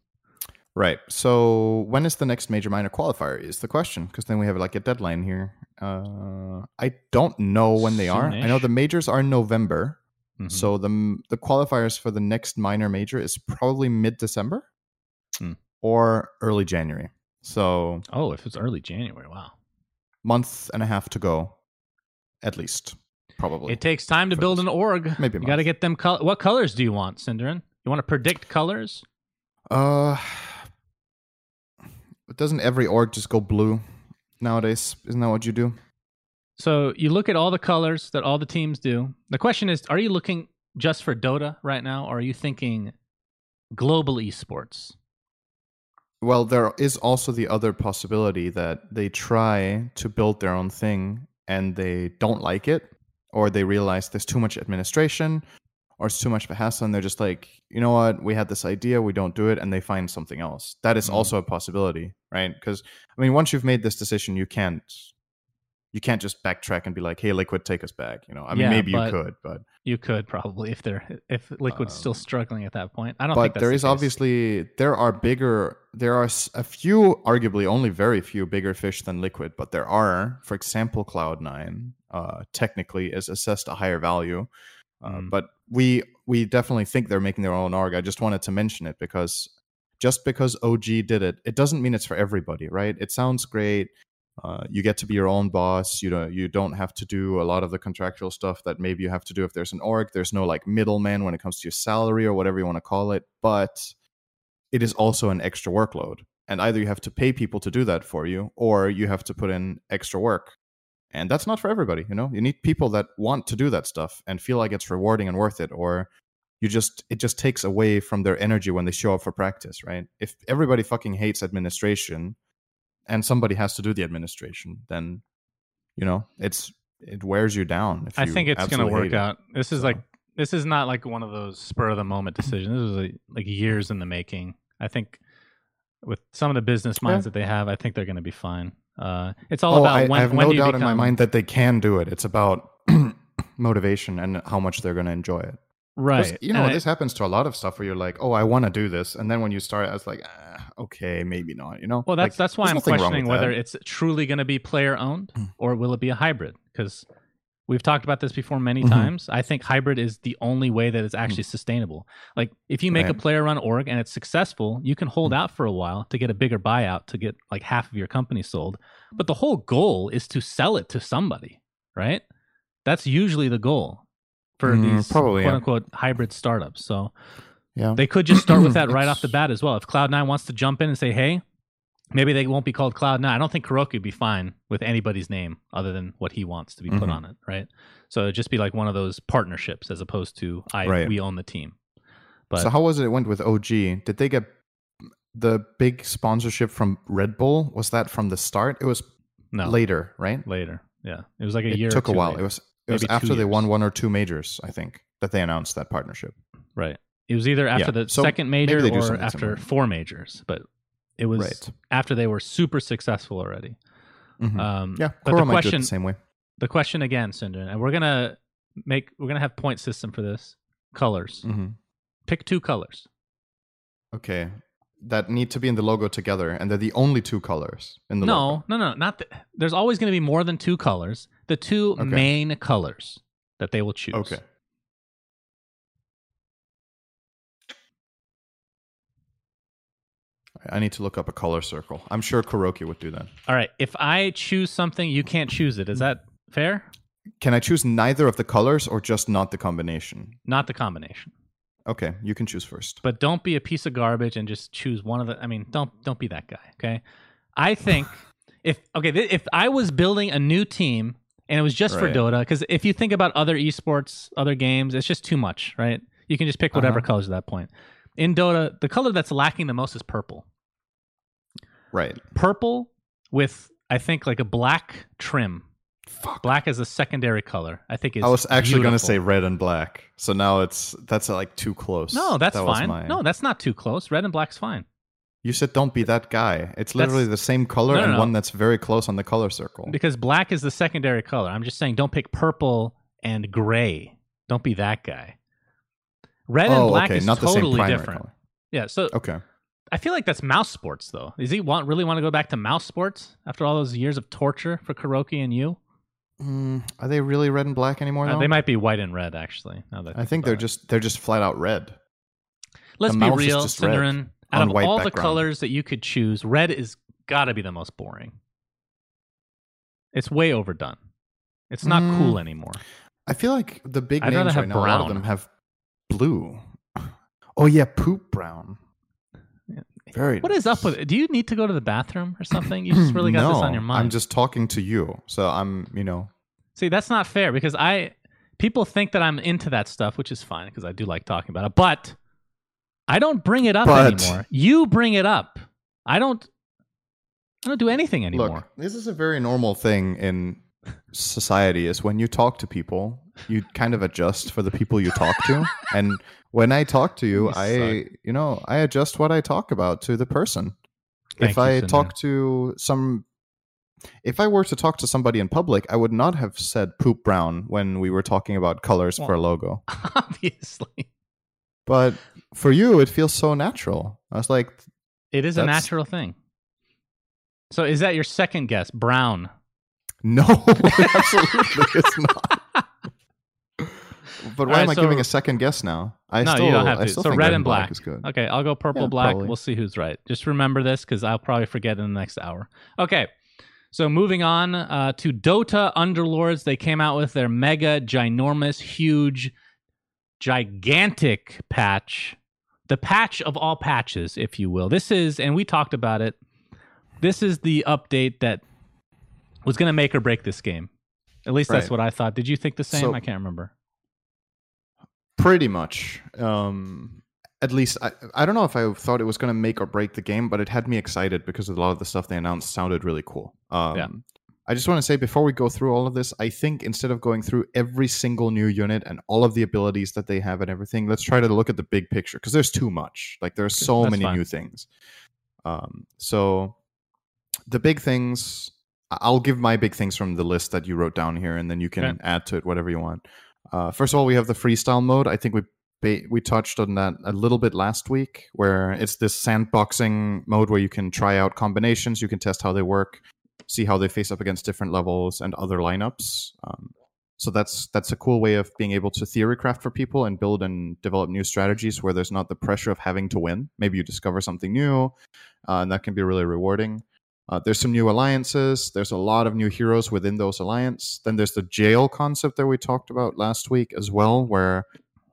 Right. So when is the next major minor qualifier? Is the question because then we have like a deadline here. Uh, I don't know when they are. I know the majors are in November. Mhm. So the the qualifiers for the next minor major is probably mid December Hmm. or early January. So oh, if it's early January, wow. month and a half to go, at least probably. It takes time to build this. an org. Maybe you got to get them. Col- what colors do you want, SyndereN? You want to predict colors? uh, *sighs* doesn't every org just go blue nowadays? Isn't that what you do? So you look at all the colors that all the teams do. The question is, are you looking just for Dota right now, or are you thinking global esports? Well, there is also the other possibility that they try to build their own thing and they don't like it, or they realize there's too much administration or it's too much of a hassle, and they're just like, you know what, we had this idea, we don't do it, and they find something else. That is Mhm. also a possibility, right? Because I mean, once you've made this decision, you can't you can't just backtrack and be like, hey, Liquid, take us back. You know, I mean, Yeah, maybe you could, but You could probably if they're if Liquid's still Um, struggling at that point. I don't think but that's there the is case. obviously there are bigger there are a few arguably only very few bigger fish than liquid but there are for example cloud9 uh, technically is assessed a higher value uh, Mm. but we we definitely think they're making their own org i just wanted to mention it because just because og did it it doesn't mean it's for everybody right it sounds great uh, you get to be your own boss. You know, you don't have to do a lot of the contractual stuff that maybe you have to do if there's an org. There's no like middleman when it comes to your salary or whatever you want to call it. But it is also an extra workload, and either you have to pay people to do that for you, or you have to put in extra work. And that's not for everybody. You know, you need people that want to do that stuff and feel like it's rewarding and worth it, or you just it just takes away from their energy when they show up for practice, right? If everybody fucking hates administration and somebody has to do the administration, then you know it's it wears you down. I you think it's going to work it. out. This is So- like this is not like one of those spur of the moment decisions. This is like, like years in the making. I think with some of the business minds Yeah. that they have, I think they're going to be fine. Uh, it's all Oh, about I, when, I have when no do you doubt in my mind that they can do it. It's about *clears throat* motivation and how much they're going to enjoy it. right? You know, And I- this happens to a lot of stuff where you're like, oh, I want to do this. And then when you start, it's like, ah, okay, maybe not, you know? Well, that's Like, that's why I'm questioning whether that. Hmm. it's truly going to be player owned or will it be a hybrid? Because we've talked about this before many Mhm. times. I think hybrid is the only way that it's actually sustainable. Like if you make a player run org and it's successful, you can hold Mhm. out for a while to get a bigger buyout to get like half of your company sold. But the whole goal is to sell it to somebody, right? That's usually the goal for Mm, these probably, quote yeah. unquote hybrid startups. So Yeah. they could just start with *clears throat* that right off the bat as well. If Cloud9 wants to jump in and say, hey, maybe they won't be called Cloud9. I don't think Kuroky would be fine with anybody's name other than what he wants to be put Mhm. on it, right? So it'd just be like one of those partnerships as opposed to I Right. we own the team. But so how was it? It went with OG. Did they get the big sponsorship from Red Bull? Was that from the start? It was no later, right? later. Yeah. It was like a it year. or took a while. later. It was it was after they won one or two majors, I think, that they announced that partnership. right. It was either after Yeah. the So second major maybe they do or after four majors, but it was Right. after they were super successful already. Mhm. Um, yeah, but Koro the might do it question, the same way. the question again, Cinder, and we're gonna make we're gonna have point system for this. Colors. hmm Pick two colors. Okay, that need to be in the logo together, and they're the only two colors in the No, logo. no, no, not. The, there's always going to be more than two colors. The two Okay. main colors that they will choose. Okay. I need to look up a color circle. I'm sure Kuroky would do that. All right. If I choose something, you can't choose it. Is that fair? Can I choose neither of the colors or just not the combination? Not the combination. Okay, you can choose first. But don't be a piece of garbage and just choose one of the. I mean, don't don't be that guy. Okay. I think *laughs* if okay, th- if I was building a new team and it was just for Dota, because if you think about other esports, other games, it's just too much, right? You can just pick whatever Uh-huh. colors at that point. in Dota, the color that's lacking the most is purple. Right. Purple with I think like a black trim. Fuck. Black as a secondary color. I think is I was actually going to say red and black. So now it's that's like too close. No, that's That fine. No, that's not too close. Red and black's fine. You said don't be that guy. It's literally That's- the same color No, no, and no. one that's very close on the color circle. Because black is the secondary color. I'm just saying don't pick purple and gray. Don't be that guy. Red and oh, black okay, is not totally different. color. Yeah, so Okay. I feel like that's mousesports though. Does he want really want to go back to mousesports after all those years of torture for Kuroky and you? Mm, are they really red and black anymore? Uh, though? they might be white and red actually. Now that I think they're it. just they're just flat out red. Let's the be real, SyndereN. Out of all the colors that you could choose, red is got to be the most boring. It's way overdone. It's not Mm. cool anymore. I feel like the big I'd names right now, a lot of them have blue. *sighs* Oh yeah, poop brown. Very. What is up with it? Do you need to go to the bathroom or something? You just really got no, this *clears throat* on your mind. I'm just talking to you, so I'm you know See, that's not fair because I people think that I'm into that stuff, which is fine because I do like talking about it. But I don't bring it up But- anymore. You bring it up. I don't. I don't do anything anymore. Look, this is a very normal thing in society is when you talk to people, you kind of adjust for the people you talk to. and when I talk to you, You I you know, I adjust what I talk about to the person. Thank if I talk to some if I were to talk to somebody in public, I would not have said poop brown when we were talking about colors for a logo. *laughs* Obviously, But for you, it feels so natural. I was like, it is a natural thing. So, is that your second guess? Brown. no, *laughs* absolutely, it's not. But why All right, am I so- giving a second guess now? I no, still, you don't have I to. still So think red and black. is good. Okay, I'll go purple, Yeah, black. probably. We'll see who's right. Just remember this because I'll probably forget in the next hour. Okay, so moving on uh, to Dota Underlords. They came out with their mega, ginormous, huge, gigantic patch. The patch of all patches, if you will. This is, and we talked about it. This is the update that was going to make or break this game. At least that's what I thought. Did you think the same? So- I can't remember. Pretty much. Um, at least I, I don't know if I thought it was going to make or break the game, but it had me excited because a lot of the stuff they announced sounded really cool. Um, Yeah. I just want to say before we go through all of this, I think instead of going through every single new unit and all of the abilities that they have and everything, let's try to look at the big picture because there's too much. Like there's so that's many fine. new things. Um, so the big things, I'll give my big things from the list that you wrote down here, and then you can Okay. add to it whatever you want. Uh, first of all, we have the freestyle mode. I think we we touched on that a little bit last week, where it's this sandboxing mode where you can try out combinations, you can test how they work, see how they face up against different levels and other lineups. Um, so that's that's a cool way of being able to theory craft for people and build and develop new strategies where there's not the pressure of having to win. Maybe you discover something new, uh, and that can be really rewarding. Uh, there's some new alliances. There's a lot of new heroes within those alliance. Then there's the jail concept that we talked about last week as well, where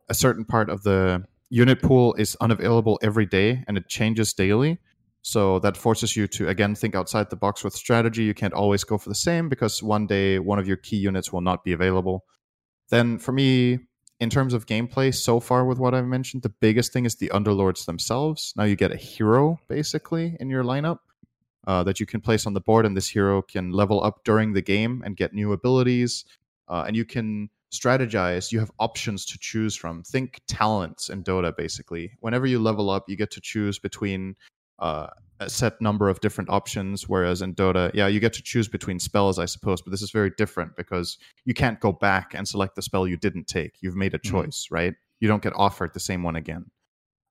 a certain part of the unit pool is unavailable every day and it changes daily. So that forces you to again think outside the box with strategy. You can't always go for the same because one day one of your key units will not be available. Then for me, in terms of gameplay so far with what I've mentioned, the biggest thing is the underlords themselves. Now you get a hero basically in your lineup uh, that you can place on the board, and this hero can level up during the game and get new abilities. Uh, and you can strategize. You have options to choose from. Think talents in Dota, basically. Whenever you level up, you get to choose between uh, a set number of different options. Whereas in Dota, yeah, you get to choose between spells, I suppose, but this is very different because you can't go back and select the spell you didn't take. You've made a Mhm. choice, right? You don't get offered the same one again.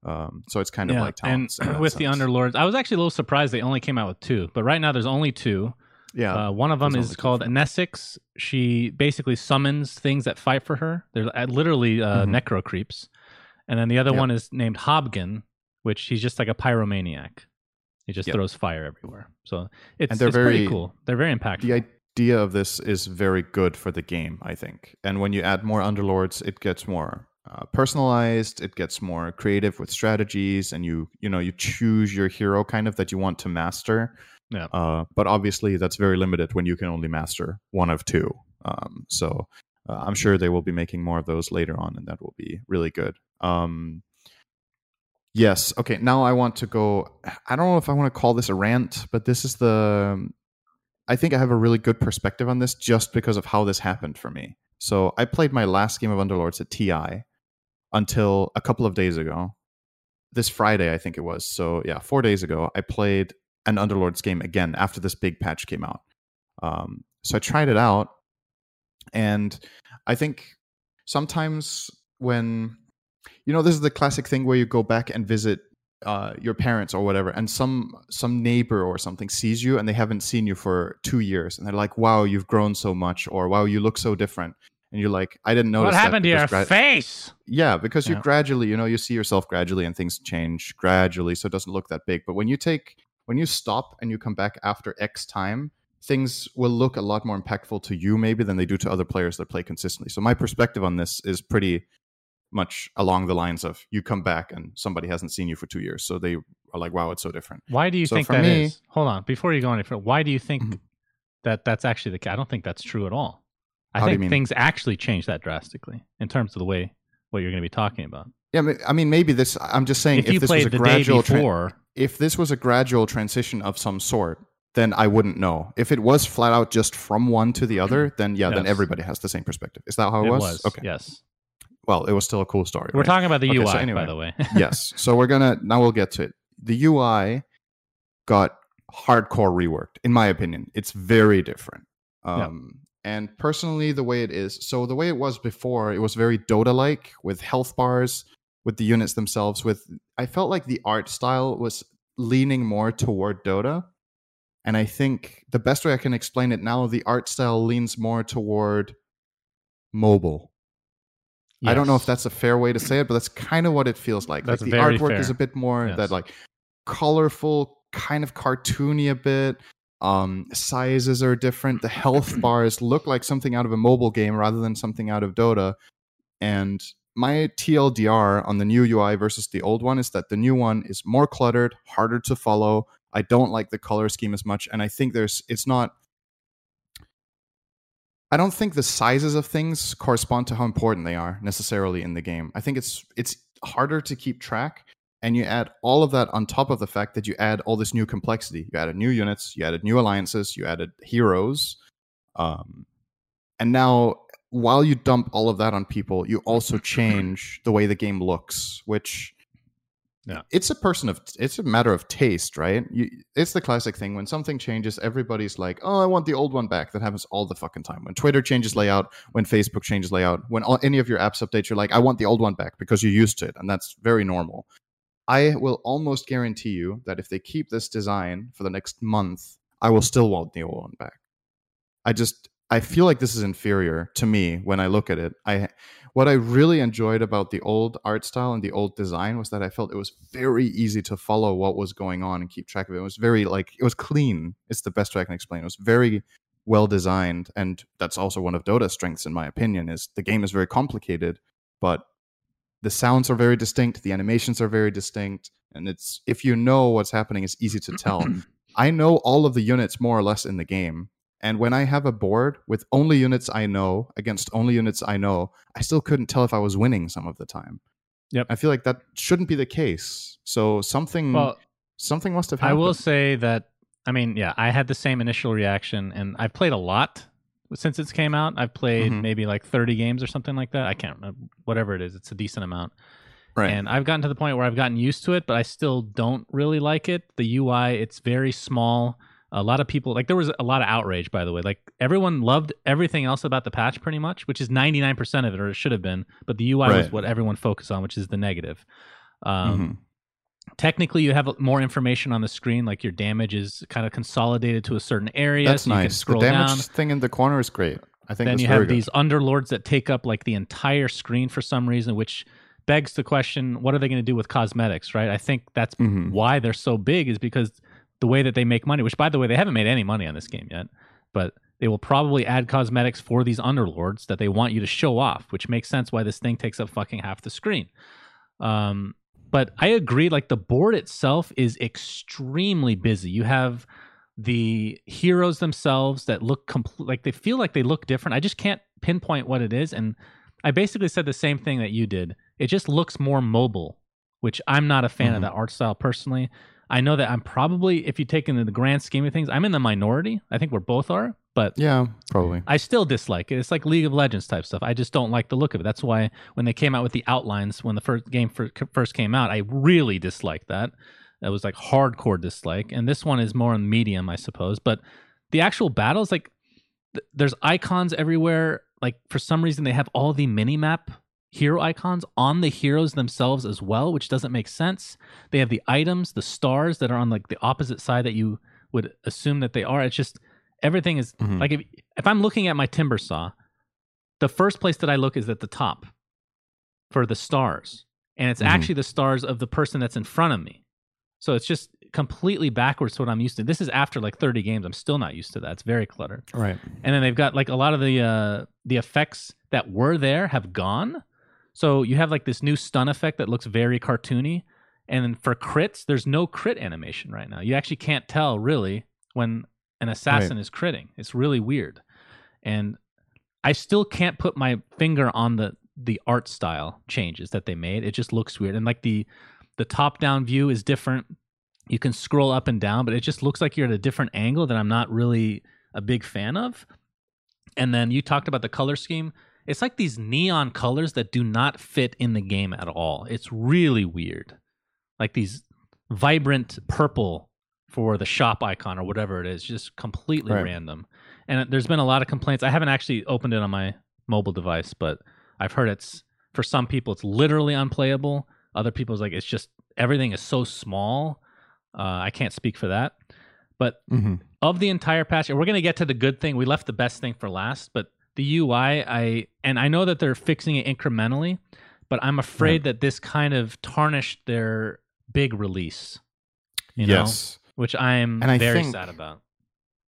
Um, so it's kind of like and talents. in that *clears throat* with the. Underlords, I was actually a little surprised they only came out with two, but right now there's only two. yeah, Uh, one of them is called. Nesix. She basically summons things that fight for her. They're uh, literally uh, Mhm. necro creeps, and then the other Yep. one is named Hobgen, which he's just like a pyromaniac. He just Yep. throws fire everywhere. So it's, And they're it's pretty very- cool. They're very impactful. the idea of this is very good for the game, I think. And when you add more underlords, it gets more uh, personalized. It gets more creative with strategies, and you you know you choose your hero kind of that you want to master. Yeah. Uh, but obviously, that's very limited when you can only master one of two. Um, so uh, I'm sure they will be making more of those later on, and that will be really good. Um, Yes. Okay. Now I want to go. I don't know if I want to call this a rant, but this is the. I think I have a really good perspective on this just because of how this happened for me. So I played my last game of Underlords at TI until a couple of days ago. This Friday, I think it was. So yeah, four days ago, I played an Underlords game again after this big patch came out. Um, so I tried it out, and I think sometimes when you know this is the classic thing where you go back and visit uh, your parents or whatever, and some some neighbor or something sees you and they haven't seen you for two years, and they're like, "Wow, you've grown so much," or "Wow, you look so different." And you're like, I didn't notice. What happened to your gra- face? Yeah, because you Yeah. gradually, you know, you see yourself gradually, and things change gradually, so it doesn't look that big. But when you take, when you stop and you come back after X time, things will look a lot more impactful to you maybe than they do to other players that play consistently. So my perspective on this is pretty much along the lines of you come back and somebody hasn't seen you for two years, so they are like, "Wow, it's so different." Why do you So think that is? me- Hold on, before you go any further, why do you think Mhm. that that's actually the case? I don't think that's true at all. I How think things actually change that drastically in terms of the way what you're going to be talking about. Yeah, I mean- maybe this. I'm just saying, If you this was a gradual before, if this was a gradual transition of some sort, then I wouldn't know. If it was flat out just from one to the other, then yeah, then everybody has the same perspective. Is that how it, it was? was. Okay. Yes. Well, it was still a cool story. We're right? talking about the Okay, UI, so by the way. *laughs* yes. So we're gonna now we'll get to it. The UI got hardcore reworked, in my opinion. It's very different. Yeah. Um, And personally, the way it is, so the way it was before, it was very Dota-like with health bars, with the units themselves. With I felt like the art style was leaning more toward Dota, and I think the best way I can explain it now, the art style leans more toward mobile. I don't know if that's a fair way to say it, but that's kind of what it feels like. That's like the artwork is a bit more Yes. that like colorful, kind of cartoony a bit. Um, sizes are different. The health *clears throat* bars look like something out of a mobile game rather than something out of Dota. And my TLDR on the new UI versus the old one is that the new one is more cluttered, harder to follow. I don't like the color scheme as much, and I think there's it's not I don't think the sizes of things correspond to how important they are necessarily in the game. I think it's it's harder to keep track, and you add all of that on top of the fact that you add all this new complexity. You added new units, you added new alliances, you added heroes, um, and now while you dump all of that on people, you also *laughs* change the way the game looks, which Yeah. it's a person of it's a matter of taste, right? You, it's the classic thing when something changes, everybody's like, "Oh, I want the old one back." That happens all the fucking time. When Twitter changes layout, when Facebook changes layout, when all, any of your apps update, you're like, "I want the old one back" because you're used to it, and that's very normal. I will almost guarantee you that if they keep this design for the next month, I will still want the old one back. I just I feel like this is inferior to me when I look at it. I what I really enjoyed about the old art style and the old design was that I felt it was very easy to follow what was going on and keep track of it. It was very like it was clean. It's the best way I can explain. It was very well designed and that's also one of Dota's strengths in my opinion is the game is very complicated, but the sounds are very distinct, the animations are very distinct, and it's if you know what's happening it's easy to tell. *clears throat* I know all of the units more or less in the game. And when I have a board with only units I know against only units I know, I still couldn't tell if I was winning some of the time. Yep. I feel like that shouldn't be the case. So something well, something must have happened. I will say that I mean, yeah, I had the same initial reaction, and I've played a lot since it's came out. I've played Mhm. maybe like 30 games or something like that. I can't remember whatever it is. It's a decent amount, right. and I've gotten to the point where I've gotten used to it, but I still don't really like it. The UI, it's very small. A lot of people like there was a lot of outrage, by the way. Like everyone loved everything else about the patch, pretty much, which is 99% of it, or it should have been. But the UI was what everyone focused on, which is the negative. Um, Mhm. Technically you have more information on the screen like your damage is kind of consolidated to a certain area That's so you can nice. The damage down thing in the corner is great. I think then you have good. these underlords that take up like the entire screen for some reason which begs the question what are they going to do with cosmetics right i think that's Mhm. why they're so big is because the way that they make money which by the way they haven't made any money on this game yet but they will probably add cosmetics for these underlords that they want you to show off which makes sense why this thing takes up fucking half the screen um but I agree. Like the board itself is extremely busy. You have the heroes themselves that look complete, like they feel like they look different. I just can't pinpoint what it is. And I basically said the same thing that you did. It just looks more mobile which I'm not a fan Mhm. of that art style personally. I know that I'm probably, if you take into the grand scheme of things, I'm in the minority. I think we're both are, but Yeah, probably. I still dislike it. It's like League of Legends type stuff. I just don't like the look of it. That's why when they came out with the outlines when the first game fir- first came out, I really disliked that. That was like hardcore dislike. And this one is more on medium, I suppose. But the actual battles, like th- there's icons everywhere. Like for some reason, they have all the mini map hero icons on the heroes themselves as well, which doesn't make sense. They have the items, the stars that are on like the opposite side that you would assume that they are. It's just everything is Mhm. like if if I'm looking at my timber saw, the first place that I look is at the top for the stars, and it's Mhm. actually the stars of the person that's in front of me. So it's just completely backwards to what I'm used to. This is after like 30 games. I'm still not used to that. It's very cluttered. Right. And then they've got like a lot of the uh the effects that were there have gone. So you have like this new stun effect that looks very cartoony. And then for crits, there's no crit animation right now. You actually can't tell really when an assassin is critting. It's really weird. And I still can't put my finger on the the art style changes that they made. It just looks weird. And like the the top down view is different. You can scroll up and down, but it just looks like you're at a different angle that I'm not really a big fan of. And then you talked about the color scheme. It's like these neon colors that do not fit in the game at all. It's really weird. Like these vibrant purple for the shop icon or whatever it is, just completely Right. random. And there's been a lot of complaints. I haven't actually opened it on my mobile device, but I've heard it's for some people it's literally unplayable. Other people's like it's just everything is so small. Uh, I can't speak for that. But hmm of the entire patch, and we're gonna get to the good thing. We left the best thing for last, but the UI, I and I know that they're fixing it incrementally, but I'm afraid that this kind of tarnished their big release. You know, yes. Which I'm And I very sad about.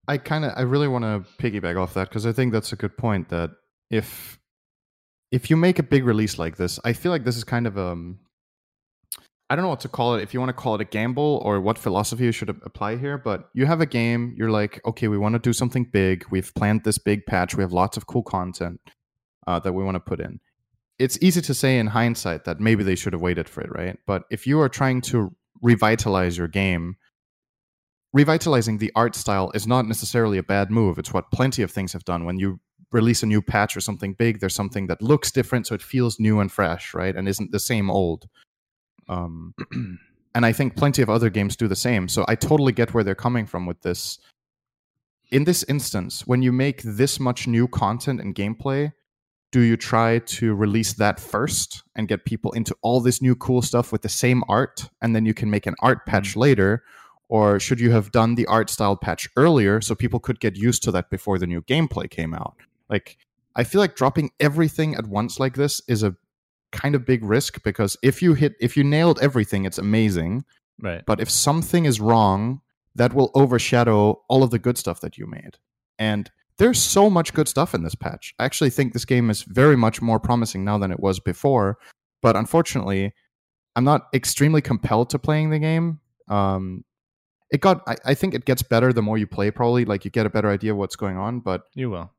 I kind of I really want to piggyback off that because I think that's a good point that if if you make a big release like this, I feel like this is kind of um I don't know what to call it if you want to call it a gamble or what philosophy you should apply here, but you have a game, you're like, okay, we want to do something big. We've planned this big patch. We have lots of cool content uh, that we want to put in. It's easy to say in hindsight that maybe they should have waited for it, right? But if you are trying to revitalize your game, revitalizing the art style is not necessarily a bad move. It's what plenty of things have done. When you release a new patch or something big, there's something that looks different, so it feels new and fresh, right? And isn't the same old. Um, *clears throat* and I think plenty of other games do the same. So I totally get where they're coming from with this. In this instance, when you make this much new content and gameplay, do you try to release that first and get people into all this new cool stuff with the same art, and then you can make an art patch later? Or should you have done the art style patch earlier so people could get used to that before the new gameplay came out? Like, I feel like dropping everything at once like this is a kind of big risk because if you hit, if you nailed everything, it's amazing. Right. But if something is wrong, that will overshadow all of the good stuff that you made. And there's so much good stuff in this patch. I actually think this game is very much more promising now than it was before. But unfortunately, I'm not extremely compelled to playing the game. Um, it got, I, I think it gets better the more you play, probably. Like you get a better idea of what's going on. But You will.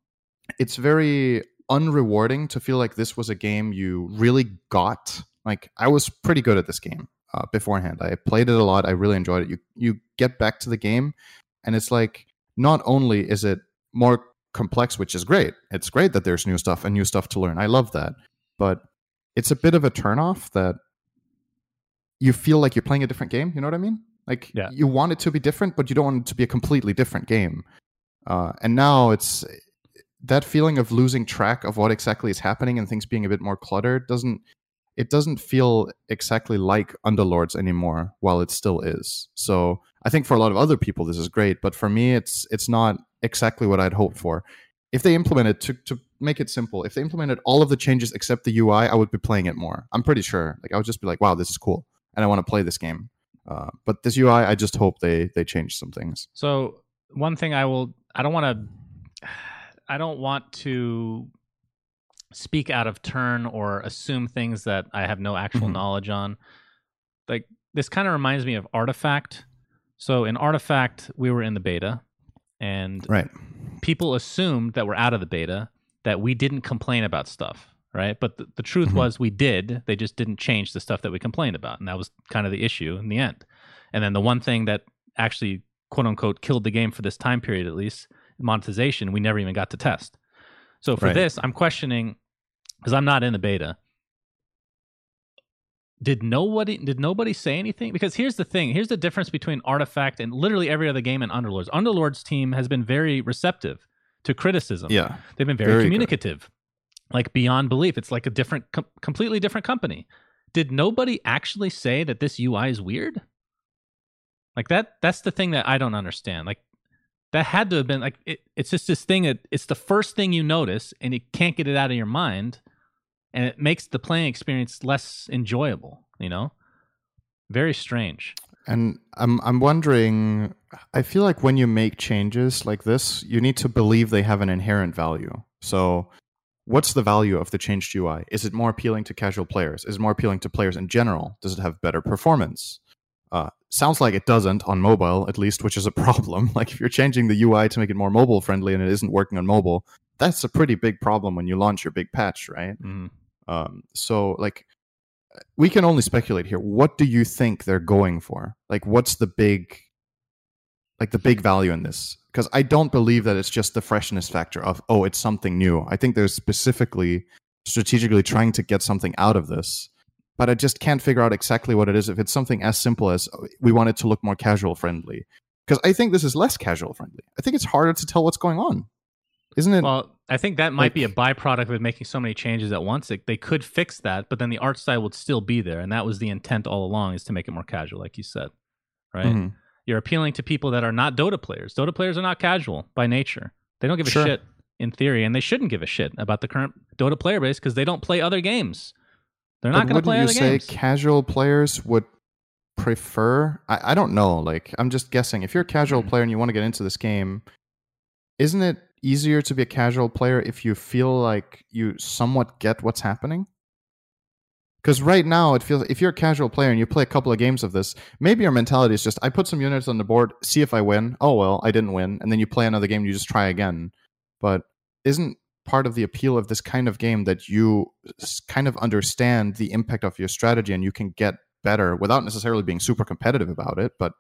it's very unrewarding to feel like this was a game you really got. Like I was pretty good at this game uh, beforehand. I played it a lot. I really enjoyed it. You you get back to the game, and it's like not only is it more complex, which is great. It's great that there's new stuff and new stuff to learn. I love that, but it's a bit of a turnoff that you feel like you're playing a different game. You know what I mean? Like Yeah. you want it to be different, but you don't want it to be a completely different game. Uh, and now it's that feeling of losing track of what exactly is happening and things being a bit more cluttered doesn't it doesn't feel exactly like Underlords anymore while it still is. So I think for a lot of other people this is great, but for me it's it's not exactly what I'd hoped for. If they implemented to to make it simple, if they implemented all of the changes except the UI, I would be playing it more. I'm pretty sure. Like I would just be like, wow, this is cool, and I want to play this game. Uh, but this UI, I just hope they they change some things. So one thing I will I don't want to *sighs* I don't want to speak out of turn or assume things that I have no actual Mhm. knowledge on. Like this kind of reminds me of Artifact. So in Artifact, we were in the beta and Right. people assumed that we're out of the beta that we didn't complain about stuff. Right? But the, the truth Mhm. was we did. They just didn't change the stuff that we complained about, and that was kind of the issue in the end. And then the one thing that actually quote unquote killed the game for this time period, at least monetization, we never even got to test. So for Right. this, I'm questioning because I'm not in the beta. Did nobody did nobody say anything? Because here's the thing. Here's the difference between Artifact and literally every other game in Underlords. Underlords team has been very receptive to criticism. Yeah. They've been very, Very good. Like beyond belief. It's like a different, com- completely different company. Did nobody actually say that this UI is weird? Like that. That's the thing that I don't understand. Like that had to have been like it, it's just this thing that it's the first thing you notice, and you can't get it out of your mind, and it makes the playing experience less enjoyable. You know, very strange. And I'm I'm wondering I feel like when you make changes like this, you need to believe they have an inherent value. So what's the value of the changed UI? Is it more appealing to casual players? Is it more appealing to players in general? Does it have better performance? Uh, sounds like it doesn't on mobile, at least, which is a *laughs* problem. Like if you're changing the UI to make it more mobile friendly and it isn't working on mobile, that's a pretty big problem when you launch your big patch, right? Mhm. Um, so like we can only speculate here. What do you think they're going for? Like what's the big like the big value in this? Because I don't believe that it's just the freshness factor of oh, it's something new. I think they're specifically strategically trying to get something out of this. But I just can't figure out exactly what it is if it's something as simple as oh, we want it to look more casual friendly. Because I think this is less casual friendly. I think it's harder to tell what's going on. Isn't it? Well, I think that might be a byproduct of making so many changes at once. Like, they could fix that, but then the art style would still be there, and that was the intent all along, is to make it more casual, like you said. Right? Mhm. You're appealing to people that are not Dota players. Dota players are not casual by nature. They don't give a Sure. shit in theory, and they shouldn't give a shit about the current Dota player base because they don't play other games. They're not going to play other games. wouldn't you say casual players would prefer? I, I don't know. Like I'm just guessing. If you're a casual Mhm. player and you want to get into this game, isn't it easier to be a casual player if you feel like you somewhat get what's happening? Because right now it feels if you're a casual player and you play a couple of games of this, maybe your mentality is just I put some units on the board, see if I win. Oh well, I didn't win, and then you play another game, you just try again. But isn't part of the appeal of this kind of game that you kind of understand the impact of your strategy and you can get better without necessarily being super competitive about it but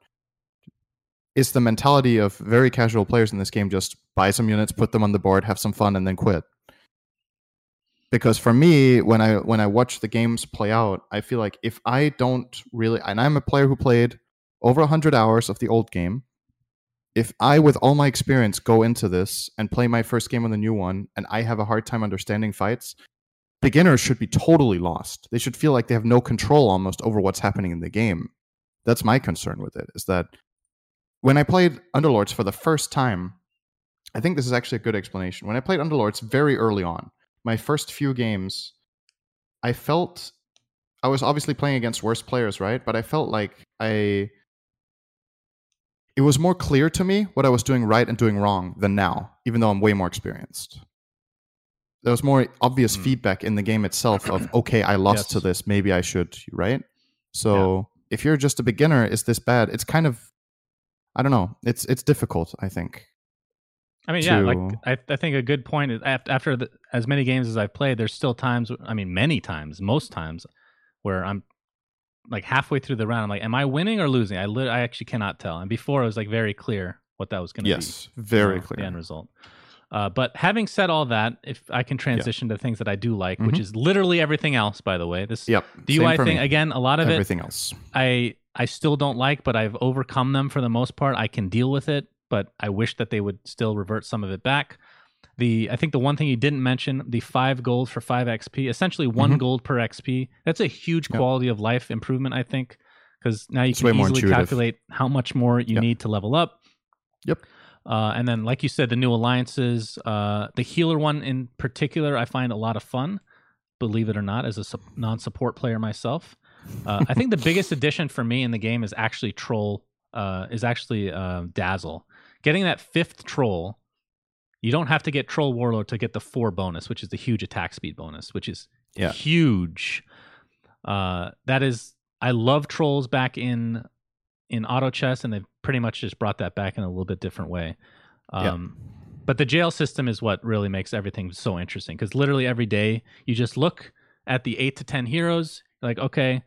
is the mentality of very casual players in this game just buy some units put them on the board have some fun and then quit because for me when i when i watch the games play out i feel like if i don't really and i'm a player who played over 100 hours of the old game if I, with all my experience, go into this and play my first game on the new one, and I have a hard time understanding fights, beginners should be totally lost. They should feel like they have no control almost over what's happening in the game. That's my concern with it. Is that when I played Underlords for the first time, I think this is actually a good explanation. When I played Underlords very early on, my first few games, I felt I was obviously playing against worse players, right? But I felt like I it was more clear to me what I was doing right and doing wrong than now, even though I'm way more experienced. There was more obvious Hmm. feedback in the game itself of, *clears throat* okay, I lost to this, maybe I should, right? So if you're just a beginner, is this bad? It's kind of, I don't know. It's it's difficult. I think. I mean, yeah, like I, I think a good point is after the, as many games as I've played, there's still times. I mean, many times, most times, where I'm like halfway through the round. I'm like, am I winning or losing? I lit I actually cannot tell. And before, it was like very clear what that was going to be. Yes, very you clear. the end result. Uh, but having said all that, if I can transition to things that I do like, which Mhm. is literally everything else, by the way, this Yep. the UI thing me. again, a lot of it Everything else. I I still don't like, but I've overcome them for the most part. I can deal with it, but I wish that they would still revert some of it back. The I think the one thing you didn't mention, the five gold for five XP, essentially one Mhm. gold per XP. That's a huge Yep. quality of life improvement, I think, because now you It's can easily calculate how much more you Yep. need to level up. Yep. Uh, and then, like you said, the new alliances, uh, the healer one in particular, I find a lot of fun. Believe it or not, as a sup- non-support player myself, uh, I think the *laughs* biggest addition for me in the game is actually troll. Uh, is actually uh, dazzle. Getting that fifth troll, you don't have to get troll warlord to get the four bonus, which is the huge attack speed bonus, which is Yeah. huge. Uh, that is, I love trolls back in in auto chess, and they've pretty much just brought that back in a little bit different way. Yeah. Um, But the jail system is what really makes everything so interesting because literally every day you just look at the eight to 10 heroes, like, okay,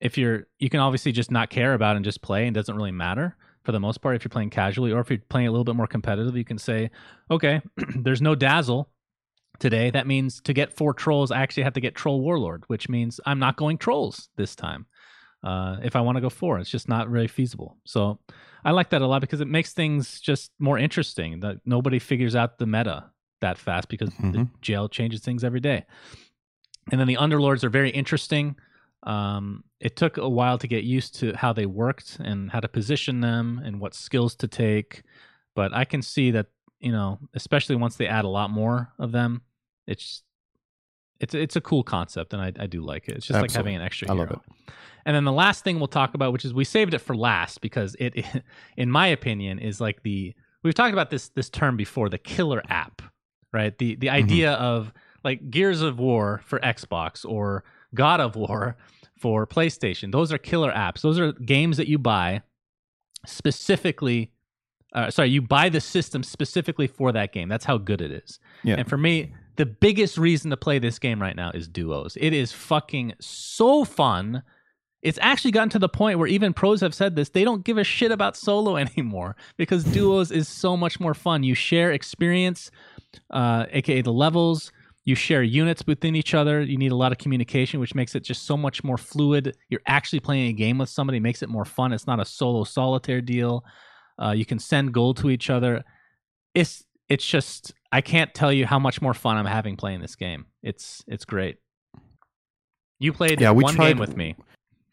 if you're, you can obviously just not care about and just play and doesn't really matter for the most part if you're playing casually or if you're playing a little bit more competitive, you can say, okay, *clears throat* there's no dazzle today. That means to get four trolls, I actually have to get troll warlord, which means I'm not going trolls this time. Uh, if I want to go four, it's just not really feasible. So I like that a lot because it makes things just more interesting. That nobody figures out the meta that fast because mm-hmm. the jail changes things every day. And then the underlords are very interesting. Um, it took a while to get used to how they worked and how to position them and what skills to take. But I can see that you know, especially once they add a lot more of them, it's it's it's a cool concept and I, I do like it. It's just Absolutely. like having an extra. Hero. I love it. And then the last thing we'll talk about, which is we saved it for last because it, *laughs* in my opinion, is like the we've talked about this this term before, the killer app, right? The the mm-hmm. idea mm-hmm. of like Gears of War for Xbox or God of War for PlayStation. Those are killer apps. Those are games that you buy specifically. Uh, sorry, you buy the system specifically for that game. That's how good it is. Yeah. And for me, the biggest reason to play this game right now is duos. It is fucking so fun it's actually gotten to the point where even pros have said this they don't give a shit about solo *laughs* anymore because duos is so much more fun you share experience uh, aka the levels you share units within each other you need a lot of communication which makes it just so much more fluid. You're actually playing a game with somebody makes it more fun. It's not a solo solitaire deal. Uh, you can send gold to each other. It's it's just i can't tell you how much more fun i'm having playing this game. It's it's great. You played yeah, we one tried, game with me.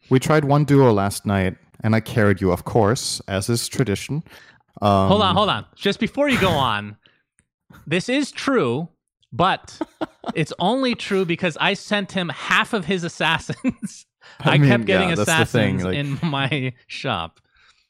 we tried one duo last night, and I carried you, of course, as is tradition. Um, hold on, hold on. Just before you go *laughs* on, this is true, but *laughs* it's only true because I sent him half of his assassins. *laughs* I, I mean, kept getting yeah, assassins like, in my shop.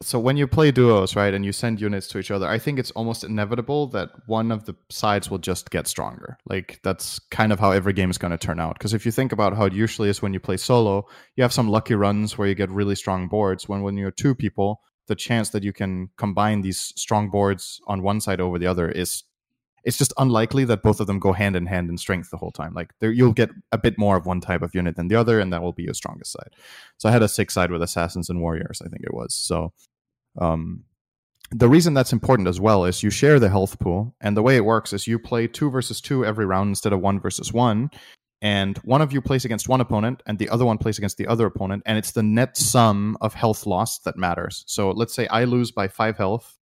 So when you play duos right and you send units to each other i think it's almost inevitable that one of the sides will just get stronger. Like that's kind of how every game is going to turn out. Because if you think about how it usually is when you play solo you have some lucky runs where you get really strong boards when when you're two people the chance that you can combine these strong boards on one side over the other is it's just unlikely that both of them go hand in hand in strength the whole time. Like there, you'll get a bit more of one type of unit than the other, and that will be your strongest side. So I had a six side with assassins and warriors, I think it was. So um, the reason that's important as well is you share the health pool, and the way it works is you play two versus two every round instead of one versus one. And one of you plays against one opponent, and the other one plays against the other opponent, and it's the net sum of health lost that matters. So let's say I lose by five health,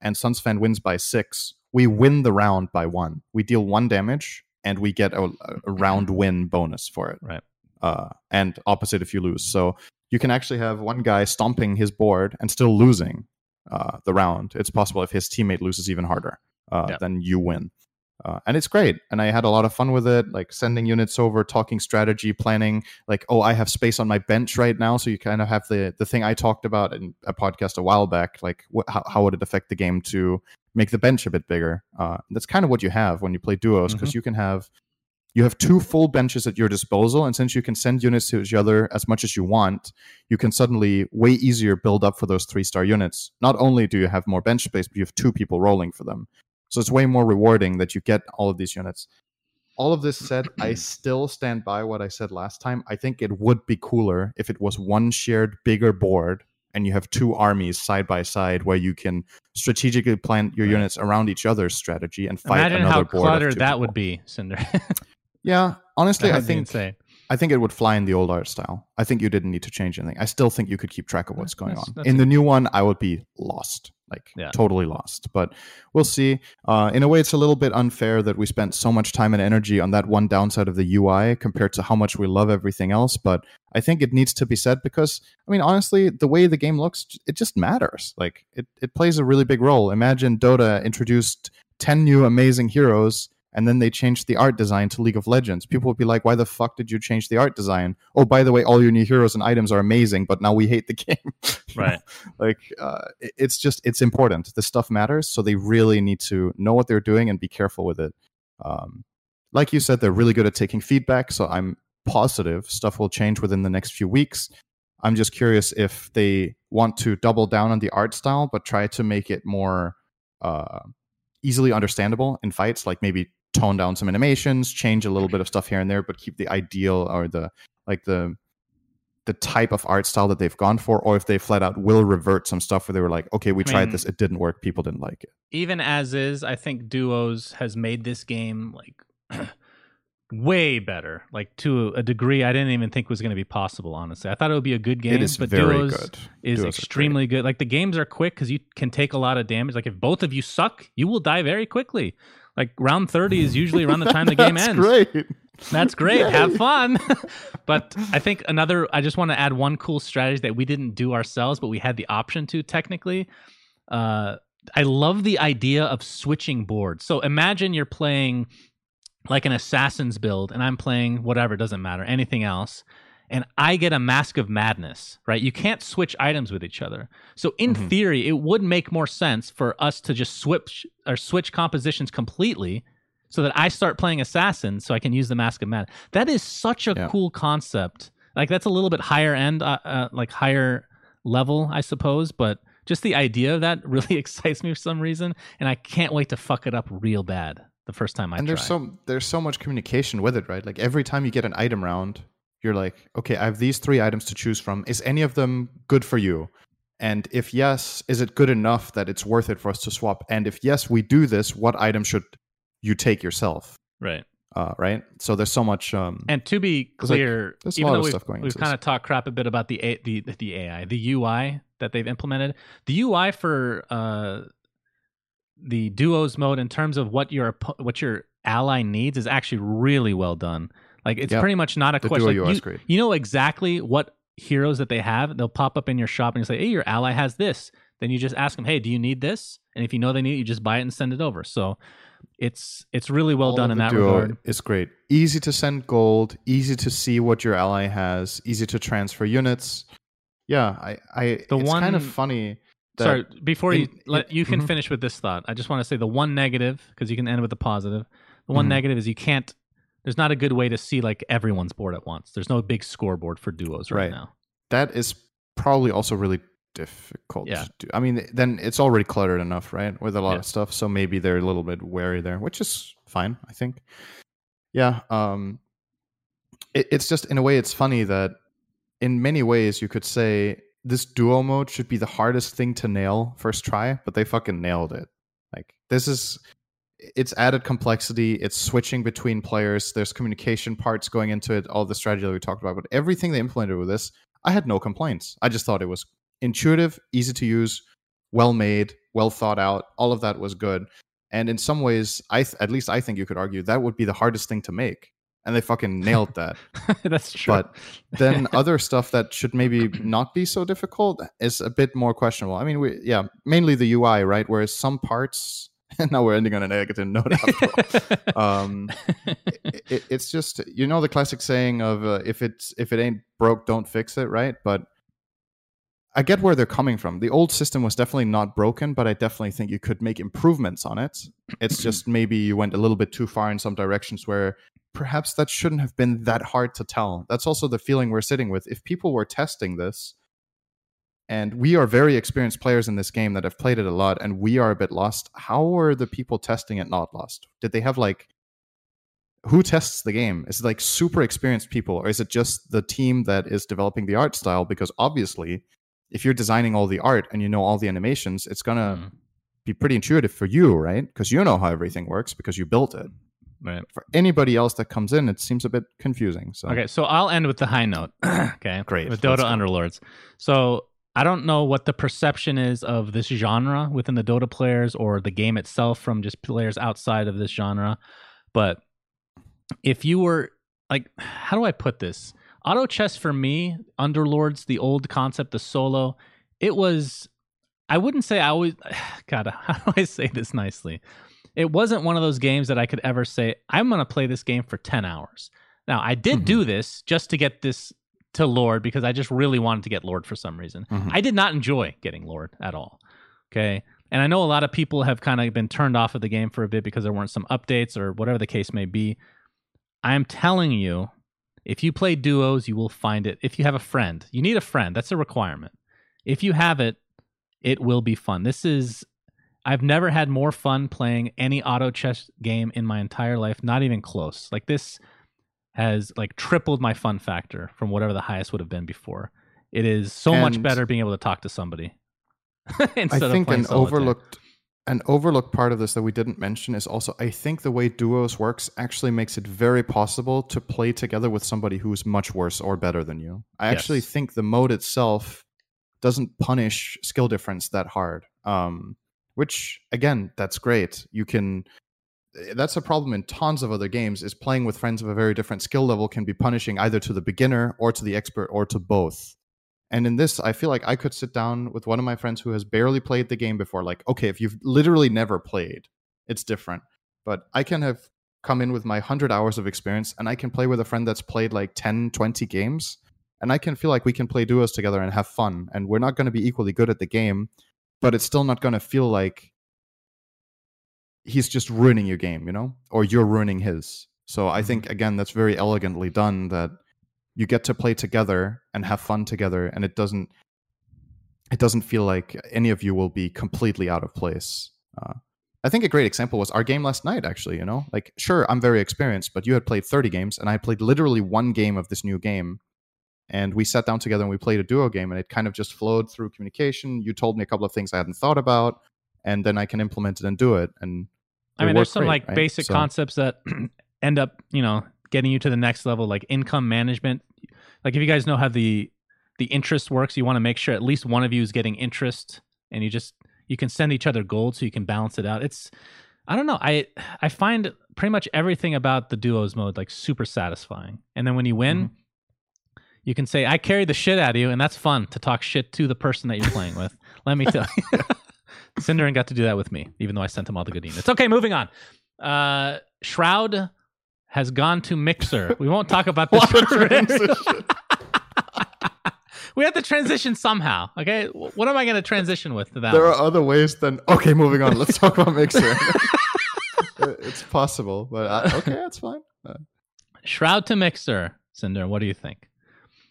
and SunsFan wins by six. We win the round by one. We deal one damage, and we get a, a round win bonus for it. Right. Uh, and opposite if you lose. So you can actually have one guy stomping his board and still losing uh, the round. It's possible if his teammate loses even harder, uh, yep. then you win. Uh, and it's great. And I had a lot of fun with it, like sending units over, talking strategy, planning. Like, oh, I have space on my bench right now, so you kind of have the the thing I talked about in a podcast a while back. Like, wh- how, how would it affect the game to make the bench a bit bigger? Uh, that's kind of what you have when you play duos, because mm-hmm. you can have you have two full benches at your disposal and since you can send units to each other as much as you want you can suddenly way easier build up for those three star units not only do you have more bench space but you have two people rolling for them so it's way more rewarding that you get all of these units all of this said i *clears throat* still stand by what i said last time i think it would be cooler if it was one shared bigger board and you have two armies side by side where you can strategically plant your units around each other's strategy and fight Imagine another how board. cluttered that people. would be, Cinder. *laughs* Yeah, honestly, I think I think it would fly in the old art style. I think you didn't need to change anything. I still think you could keep track of what's going that's, on. That's in the new one, I would be lost, like yeah. totally lost. But we'll see. Uh, in a way, it's a little bit unfair that we spent so much time and energy on that one downside of the UI compared to how much we love everything else. But I think it needs to be said because, I mean, honestly, the way the game looks, it just matters. Like it, it plays a really big role. Imagine Dota introduced 10 new amazing heroes and then they changed the art design to League of Legends. People would be like, "Why the fuck did you change the art design?" Oh, by the way, all your new heroes and items are amazing, but now we hate the *laughs* game. *laughs* right? like, uh, it's just it's important. This stuff matters, so they really need to know what they're doing and be careful with it. Um, like you said, they're really good at taking feedback, so I'm positive stuff will change within the next few weeks. I'm just curious if they want to double down on the art style, but try to make it more. Uh, easily understandable in fights, like maybe tone down some animations, change a little bit of stuff here and there, but keep the ideal or the like the the type of art style that they've gone for, or if they flat out will revert some stuff where they were like, okay, we I tried mean- this, it didn't work, people didn't like it. even as is, I think Duos has made this game like *clears throat* way better, like to a degree I didn't even think was going to be possible. Honestly, I thought it would be a good game, but Duos good. is Duos extremely good. Like the games are quick because you can take a lot of damage. Like if both of you suck, you will die very quickly. Like round thirty is usually around the time the *laughs* game That's ends. Great. That's *laughs* great. Yay. Have fun. *laughs* but I think another, I just want to add one cool strategy that we didn't do ourselves, but we had the option to technically. Uh, I love the idea of switching boards. So imagine you're playing like an assassin's build and I'm playing whatever, doesn't matter, anything else. And I get a mask of madness, right? You can't switch items with each other. So in Mhm. theory, it would make more sense for us to just switch or switch compositions completely so that I start playing assassin so I can use the mask of madness. That is such a Yeah. cool concept. Like that's a little bit higher end, uh, uh, like higher level, I suppose, but just the idea of that *laughs* really excites me for some reason, and I can't wait to fuck it up real bad the first time I and try. there's so there's so much communication with it, right? Like every time you get an item round, you're like, okay, I have these three items to choose from. Is any of them good for you? And if yes, is it good enough that it's worth it for us to swap? And if yes, we do this, what item should you take yourself? right. Uh, right. So there's so much. Um, And to be There's, like, clear, even though we've, stuff going we've kind of talked crap a bit about the A, the the AI, the UI that they've implemented, the UI for uh, the duos mode in terms of what your what your ally needs is actually really well done. Like it's Yeah. pretty much not a the question. like, you, you know exactly what heroes that they have. They'll pop up in your shop and you say, "Hey, your ally has this." Then you just ask them, "Hey, do you need this?" And if you know they need it, you just buy it and send it over. So it's it's really well All done in that regard. is great. Easy to send gold. Easy to see what your ally has. Easy to transfer units. Yeah, I, I The it's kind of funny. Sorry, before you in- let you can mhm. finish with this thought. I just want to say the one negative because you can end with a positive. The one Mhm. negative is you can't. There's not a good way to see like everyone's board at once. There's no big scoreboard for duos right, Right. now. that is probably also really difficult Yeah. to do. I mean, then it's already cluttered enough, right, with a lot Yeah. of stuff. So maybe they're a little bit wary there, which is fine, I think. Yeah. Um, it, it's just in a way, it's funny that in many ways you could say this duo mode should be the hardest thing to nail first try, but they fucking nailed it. Like this is. It's added complexity. It's switching between players. There's communication parts going into it. All the strategy that we talked about, but everything they implemented with this I had no complaints. I just thought it was intuitive, easy to use, well made, well thought out. All of that was good. And in some ways, I th- at least I think you could argue that would be the hardest thing to make, and they fucking nailed that. *laughs* That's true. But then *laughs* other stuff that should maybe not be so difficult is a bit more questionable. I mean, we yeah, mainly the UI, right? Whereas some parts *laughs* now we're ending on a negative note. After all um, it, it's just you know the classic saying of uh, if it's if it ain't broke don't fix it right but i get where they're coming from. The old system was definitely not broken but i definitely think you could make improvements on it. It's *clears throat* just maybe you went a little bit too far in some directions where perhaps that shouldn't have been that hard to tell. That's also the feeling we're sitting with. If people were testing this and we are very experienced players in this game that have played it a lot and we are a bit lost how were the people testing it not lost? Did they have like who tests the game? Is it like super experienced people or is it just the team that is developing the art style? Because obviously if you're designing all the art and you know all the animations it's gonna Mm, be pretty intuitive for you right because you know how everything works because you built it right. for anybody else that comes in it seems a bit confusing so Okay, so I'll end with the high note. *clears throat* okay, Great, With Dota. Underlords. So I don't know what the perception is of this genre within the Dota players or the game itself from just players outside of this genre, but if you were like, how do I put this? Auto chess for me, Underlords, the old concept, the solo, it was. I wouldn't say I always. *sighs* God, *laughs* how do I say this nicely? It wasn't one of those games that I could ever say I'm going to play this game for ten hours. Now I did Mhm. do this just to get this to Lord because I just really wanted to get Lord for some reason. Mhm. I did not enjoy getting Lord at all. Okay. And I know a lot of people have kind of been turned off of the game for a bit because there weren't some updates or whatever the case may be. I am telling you, if you play duos, you will find it. If you have a friend, you need a friend. That's a requirement. If you have it, it will be fun. This is, I've never had more fun playing any auto chess game in my entire life, not even close. Like this has like tripled my fun factor from whatever the highest would have been before. It is so much better being able to talk to somebody. *laughs* I instead of think an solitaire. overlooked an overlooked part of this that we didn't mention is also I think the way duos works actually makes it very possible to play together with somebody who's much worse or better than you. I actually think the mode itself doesn't punish skill difference that hard. Um, which again, that's great. You can eh, that's a problem in tons of other games is playing with friends of a very different skill level can be punishing either to the beginner or to the expert or to both. And in this, I feel like I could sit down with one of my friends who has barely played the game before. Like, okay, if you've literally never played, it's different. But I can have come in with my 100 hours of experience and I can play with a friend that's played like 10, 20 games. And I can feel like we can play duos together and have fun. And we're not going to be equally good at the game, but it's still not going to feel like he's just ruining your game, you know, or you're ruining his. So I think, mm-hmm. again, that's very elegantly done that you get to play together and have fun together and it doesn't it doesn't feel like any of you will be completely out of place. Uh, i think a great example was our game last night actually you know? Like sure i'm very experienced but you had played 30 games and i played literally one game of this new game and we sat down together and we played a duo game and it kind of just flowed through communication. You told me a couple of things i hadn't thought about and then i can implement it and do it and I mean, there's some great, like right? basic So- concepts that *clears throat* end up, you know, getting you to the next level, like income management. Like if you guys know how the the interest works, you want to make sure at least one of you is getting interest, and you just you can send each other gold so you can balance it out. It's I don't know. I I find pretty much everything about the duos mode like super satisfying, and then when you win. Mm-hmm. You can say, I carry the shit out of you, and that's fun to talk shit to the person that you're playing with. *laughs* Let me tell you. SyndereN got to do that with me, even though I sent him all the good emails. Okay, moving on. Uh, Shroud has gone to Mixer. *laughs* We won't talk about this. *laughs* We have to transition somehow. Okay, what am I going to transition with to that? there one? are other ways than okay moving on let's talk about mixer *laughs* it's possible but I, okay that's fine Uh, Shroud to Mixer. Cinder, what do you think?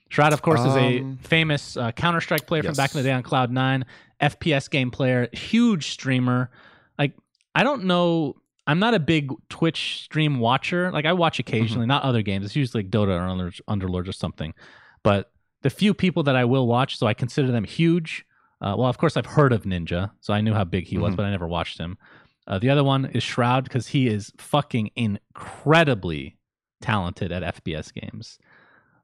Shroud, of course, is a Um, famous uh, Counter Strike player from back in the day on Cloud Nine, FPS game player, huge streamer. Like, I don't know. I'm not a big Twitch stream watcher. Like, I watch occasionally, not other games. It's usually like Dota or Under- Underlords or something. But the few people that I will watch, so I consider them huge. Uh, well, of course, I've heard of Ninja, so I knew how big he was, Mhm. but I never watched him. Uh, the other one is Shroud because he is fucking incredibly talented at FPS games.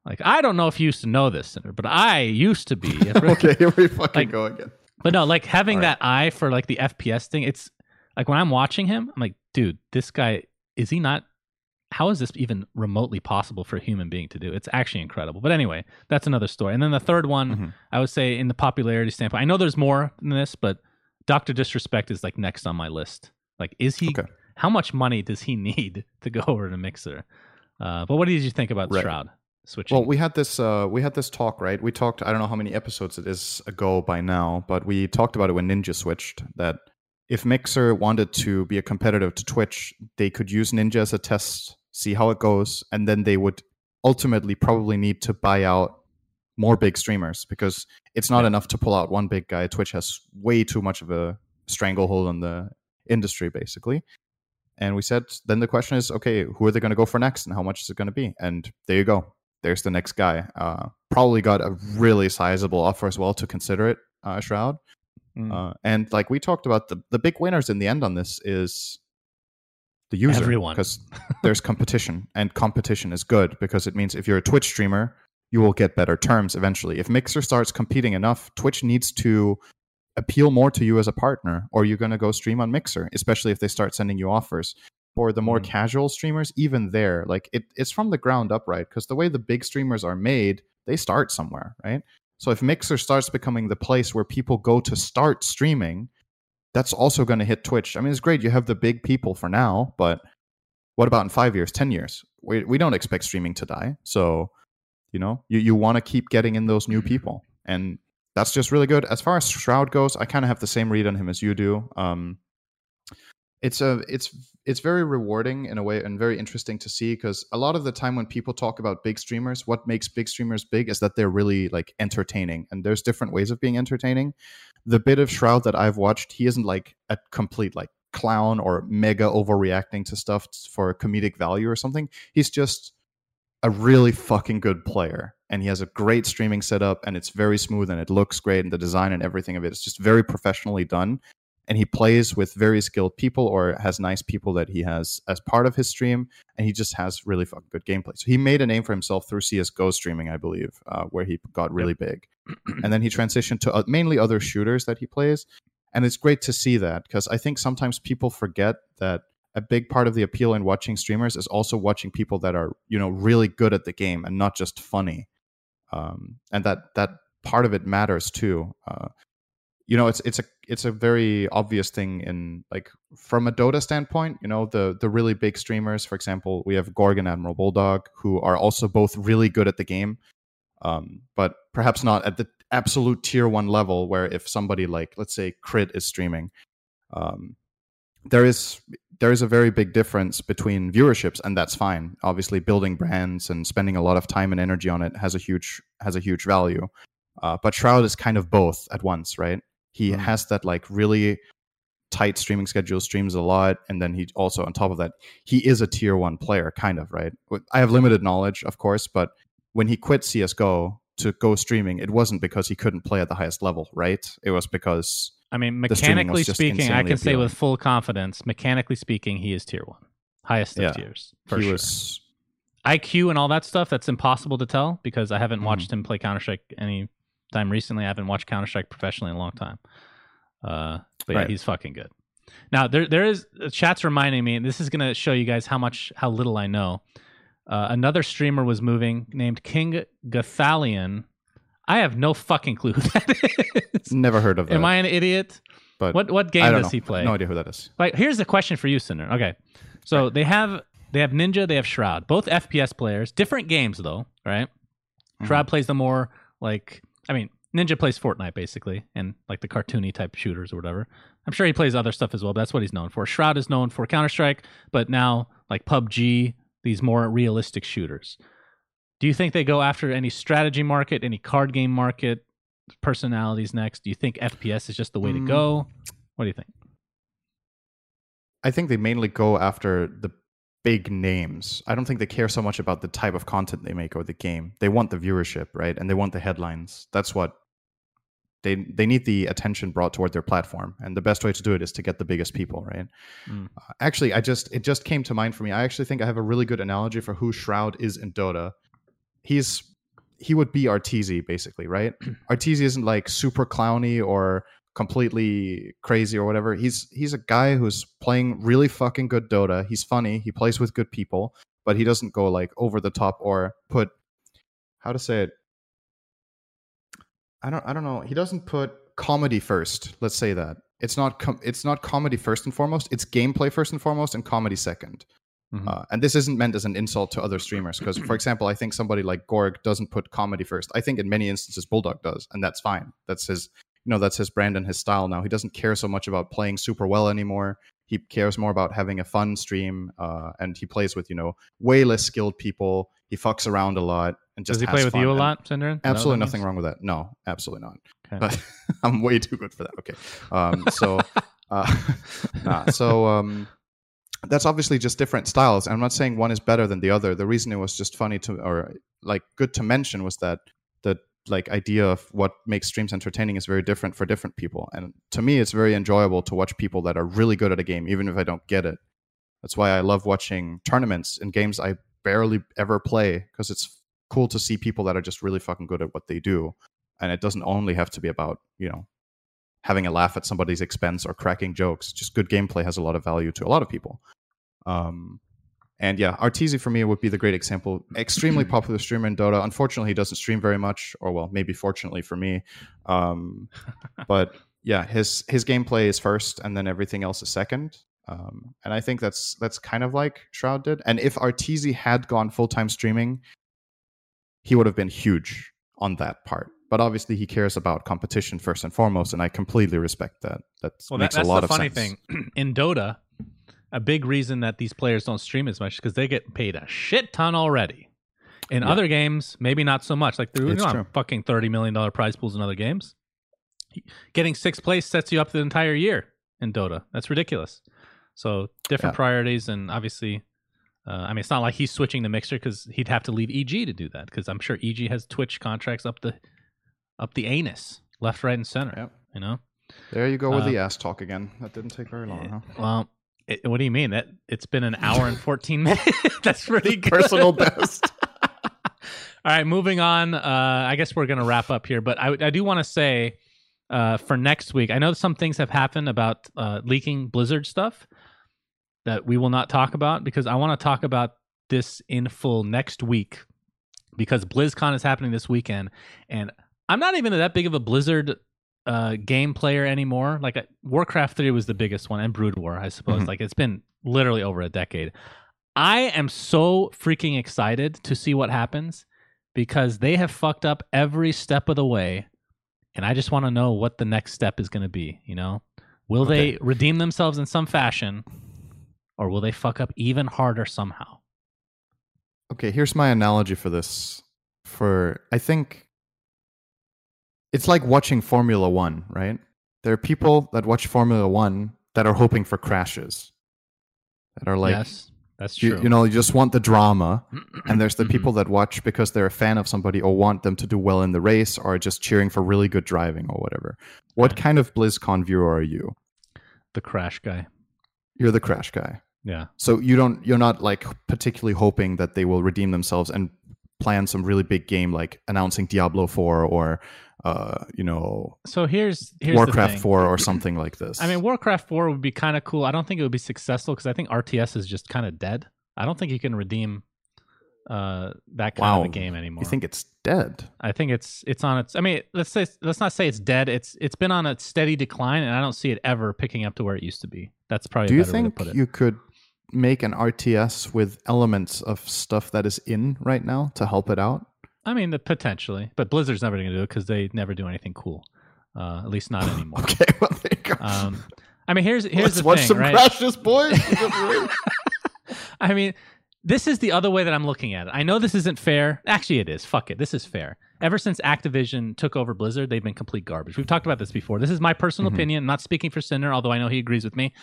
Like I don't know if you used to know this, Cinder, but I used to be. *laughs* okay here we fucking Like- go again But no, like having right. that eye for like the FPS thing, it's like when I'm watching him, I'm like, dude, this guy is he not? How is this even remotely possible for a human being to do? It's actually incredible. But anyway, that's another story. And then the third one, Mhm. I would say, in the popularity standpoint, I know there's more than this, but Doctor Disrespect is like next on my list. Like, is he? Okay. How much money does he *laughs* need to go over to Mixer? Uh, but what did you think about Right. Shroud switching? well we had this uh we had this talk right we talked i don't know how many episodes it is ago by now but we talked about it when ninja switched that if mixer wanted to be a competitor to twitch they could use ninja as a test see how it goes and then they would ultimately probably need to buy out more big streamers because it's not Yeah. enough to pull out one big guy. Twitch has way too much of a stranglehold on the industry basically. And we said then the question is okay who are they going to go for next and how much is it going to be? And there you go. There's the next guy. Uh, probably got a really sizable offer as well to consider it uh, shroud Mm. uh, and like we talked about the, the big winners in the end on this is the user Everyone. because there's competition and competition is good because it means if you're a twitch streamer you will get better terms eventually if mixer starts competing enough twitch needs to appeal more to you as a partner or you're going to go stream on mixer especially if they start sending you offers for the more Mm. casual streamers even there like it, it's from the ground up right because the way the big streamers are made they start somewhere right so if mixer starts becoming the place where people go to start streaming that's also going to hit twitch. I mean it's great you have the big people for now but what about in five years ten years? We, we don't expect streaming to die so you know you, you want to keep getting in those new people and that's just really good. As far as shroud goes i kind of have the same read on him as you do. Um it's a it's it's very rewarding in a way and very interesting to see because a lot of the time when people talk about big streamers what makes big streamers big is that they're really like entertaining and there's different ways of being entertaining. The bit of shroud that i've watched he isn't like a complete like clown or mega overreacting to stuff for comedic value or something. He's just a really fucking good player and he has a great streaming setup and it's very smooth and it looks great and the design and everything of it is just very professionally done and he plays with very skilled people or has nice people that he has as part of his stream and he just has really fucking good gameplay. So he made a name for himself through csgo streaming i believe uh, where he got really big. *clears throat* And then he transitioned to uh, mainly other shooters that he plays. And it's great to see that because i think sometimes people forget that a big part of the appeal in watching streamers is also watching people that are you know really good at the game and not just funny. Um, and that that part of it matters too uh, you know it's it's a it's a very obvious thing in like from a dota standpoint you know the the really big streamers for example we have gorgon admiral bulldog who are also both really good at the game um, but perhaps not at the absolute tier one level where if somebody like let's say crit is streaming um, there is there is a very big difference between viewerships and that's fine. Obviously building brands and spending a lot of time and energy on it has a huge has a huge value uh, but shroud is kind of both at once right he mm has that like really tight streaming schedule, streams a lot, and then he also on top of that, he is a tier one player, kind of right. I have limited knowledge, of course, but when he quit CS:GO to go streaming, it wasn't because he couldn't play at the highest level, right? It was because I mean, mechanically speaking, I can say with full confidence, mechanically speaking, he is tier one, highest of yeah, tiers. For he sure. was IQ and all that stuff. That's impossible to tell because I haven't mm watched him play Counter Strike any time recently. I haven't watched Counter Strike professionally in a long time. Uh, but yeah, right. he's fucking good. Now there there is uh, chat's reminding me, and this is gonna show you guys how much how little I know. Uh, another streamer was moving named King Gathalion. I have no fucking clue who *laughs* that is. Never heard of that. Am I an idiot? But what what game does know. he play? No idea who that is. Like here's a question for you, Cinder. Okay, so right. they have they have Ninja, they have Shroud, both FPS players, different games though, right? Mm-hmm. Shroud plays the more like I mean, Ninja plays Fortnite basically, and like the cartoony type shooters or whatever. I'm sure he plays other stuff as well, but that's what he's known for. Shroud is known for Counter Strike, but now like PUBG, these more realistic shooters. Do you think they go after any strategy market, any card game market personalities next? Do you think FPS is just the way mm. to go? What do you think? I think they mainly go after the big names. I don't think they care so much about the type of content they make or the game. They want the viewership, right? And they want the headlines. That's what they they need the attention brought toward their platform. And the best way to do it is to get the biggest people, right? Mm. Uh, actually, I just it just came to mind for me. I actually think I have a really good analogy for who Shroud is in Dota. He's he would be Arteezy basically, right? *clears throat* Arteezy isn't like super clowny or completely crazy or whatever. He's he's a guy who's playing really fucking good Dota. He's funny. He plays with good people, but he doesn't go like over the top or put how to say it. I don't I don't know. He doesn't put comedy first. Let's say that. It's not com- it's not comedy first and foremost. It's gameplay first and foremost and comedy 2nd mm-hmm. uh, and this isn't meant as an insult to other streamers because, for example, I think somebody like Gorg doesn't put comedy first. I think in many instances Bulldog does, and that's fine. That's his you know that's his brand and his style now. He doesn't care so much about playing super well anymore. He cares more about having a fun stream, uh, and he plays with you know way less skilled people. He fucks around a lot and just does he play with you a lot, Cinder? Absolutely nothing means? wrong with that. No, absolutely not. Okay. But *laughs* I'm way too good for that. Okay, um, so *laughs* uh, *laughs* nah, so um, that's obviously just different styles. I'm not saying one is better than the other. The reason it was just funny to or like good to mention was that like idea of what makes streams entertaining is very different for different people. And to me, it's very enjoyable to watch people that are really good at a game, even if I don't get it. That's why I love watching tournaments in games I barely ever play because it's cool to see people that are just really fucking good at what they do. And it doesn't only have to be about, you know, having a laugh at somebody's expense or cracking jokes. Just good gameplay has a lot of value to a lot of people. Um, and yeah, Arteezy for me would be the great example. Extremely *clears throat* popular streamer in Dota. Unfortunately, he doesn't stream very much, or well, maybe fortunately for me. Um, *laughs* but yeah, his his gameplay is first, and then everything else is second. Um, and I think that's that's kind of like Shroud did. And if Arteezy had gone full time streaming, he would have been huge on that part. But obviously, he cares about competition first and foremost, and I completely respect that. That well, makes that, a lot of sense. That's the funny thing *clears throat* in Dota a big reason that these players don't stream as much because they get paid a shit ton already. In Yeah. other games, maybe not so much. Like they're not fucking thirty million dollar prize pools in other games. Getting sixth place sets you up the entire year in Dota. That's ridiculous. So different Yeah. priorities, and obviously, uh, I mean, it's not like he's switching the mixer because he'd have to leave EG to do that. Because I'm sure EG has Twitch contracts up the up the anus, left, right, and center. Yep. You know. There you go with Uh, the ass talk again. That didn't take very long, huh? Well, it, what do you mean? That it's been an hour and fourteen *laughs* minutes. *laughs* That's pretty good. Personal best. *laughs* All right, moving on. Uh, I guess we're going to wrap up here, but I, I do want to say uh, for next week, I know some things have happened about uh, leaking Blizzard stuff that we will not talk about because I want to talk about this in full next week because BlizzCon is happening this weekend, and I'm not even that big of a Blizzard uh, game player anymore. Like uh, Warcraft 3 was the biggest one, and Brood War, I suppose. Mhm. Like it's been literally over a decade. I am so freaking excited to see what happens because they have fucked up every step of the way, and I just want to know what the next step is going to be. You know, will Okay. they redeem themselves in some fashion, or will they fuck up even harder somehow? Okay, here's my analogy for this. For I think it's like watching Formula One, right? There are people that watch Formula One that are hoping for crashes. That are like yes, that's true. you, you know, you just want the drama. And there's the *clears throat* people mm-hmm. that watch because they're a fan of somebody or want them to do well in the race or just cheering for really good driving or whatever. What Yeah. kind of BlizzCon viewer are you? the crash guy. You're the crash guy. Yeah, So you don't you're not like particularly hoping that they will redeem themselves and plan some really big game like announcing Diablo 4 or uh you know so here's here's Warcraft thing. 4 or something like this. I mean, Warcraft 4 would be kind of cool. I don't think it would be successful because I think RTS is just kind of dead. I don't think you can redeem uh, that kind Wow. of a game anymore. you think it's dead? I think it's it's on its. I mean, let's say let's not say it's dead. It's it's been on a steady decline, and I don't see it ever picking up to where it used to be. That's probably Do you better way to think put it. you could make an RTS with elements of stuff that is in right now to help it out? I mean, the, potentially, but Blizzard's never going to do it because they never do anything cool. Uh, at least not *laughs* anymore. Okay, *laughs* well there you go. um, I mean, here's here's Let's the watch thing, some right? crashes, boys. *laughs* I mean, this is the other way that I'm looking at it. I know this isn't fair. Actually, it is. Fuck it. This is fair. Ever since Activision took over Blizzard, they've been complete garbage. We've talked about this before. This is my personal Mhm. opinion. I'm not speaking for Cinder, although I know he agrees with me.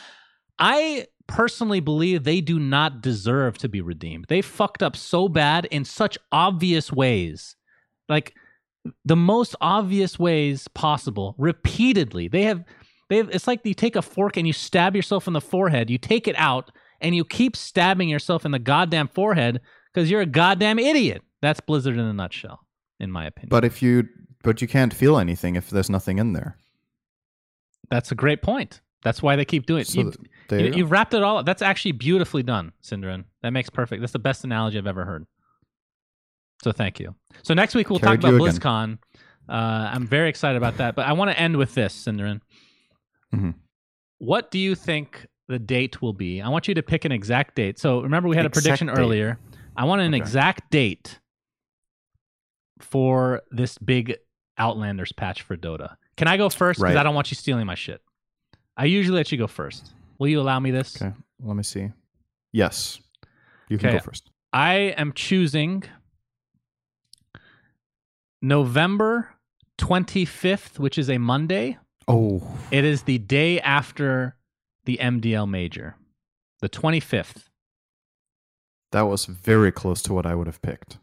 I personally believe they do not deserve to be redeemed. They fucked up so bad in such obvious ways. Like the most obvious ways possible repeatedly. They have they have, it's like you take a fork and you stab yourself in the forehead. You take it out and you keep stabbing yourself in the goddamn forehead because you're a goddamn idiot. That's Blizzard in a nutshell, in my opinion. But if you but you can't feel anything if there's nothing in there. That's a great point. That's why they keep doing it. So you, you you, wrapped it all. Up. That's actually beautifully done, SyndereN. That makes perfect. That's the best analogy I've ever heard. So thank you. So next week we'll Carried talk about. BlizzCon. Uh, I'm very excited about that. But I want to end with this, SyndereN. Mhm. What do you think the date will be? I want you to pick an exact date. So remember, we had a prediction date. earlier. I want an Okay. exact date for this big Outlanders patch for Dota. Can I go first? Because Right. I don't want you stealing my shit. I usually let you go first. Will you allow me this? Okay, let me see. Yes, you can Okay. go first. I am choosing November 25th, which is a Monday. Oh, It is the day after the MDL major, the 25th. that was very close to what I would have picked.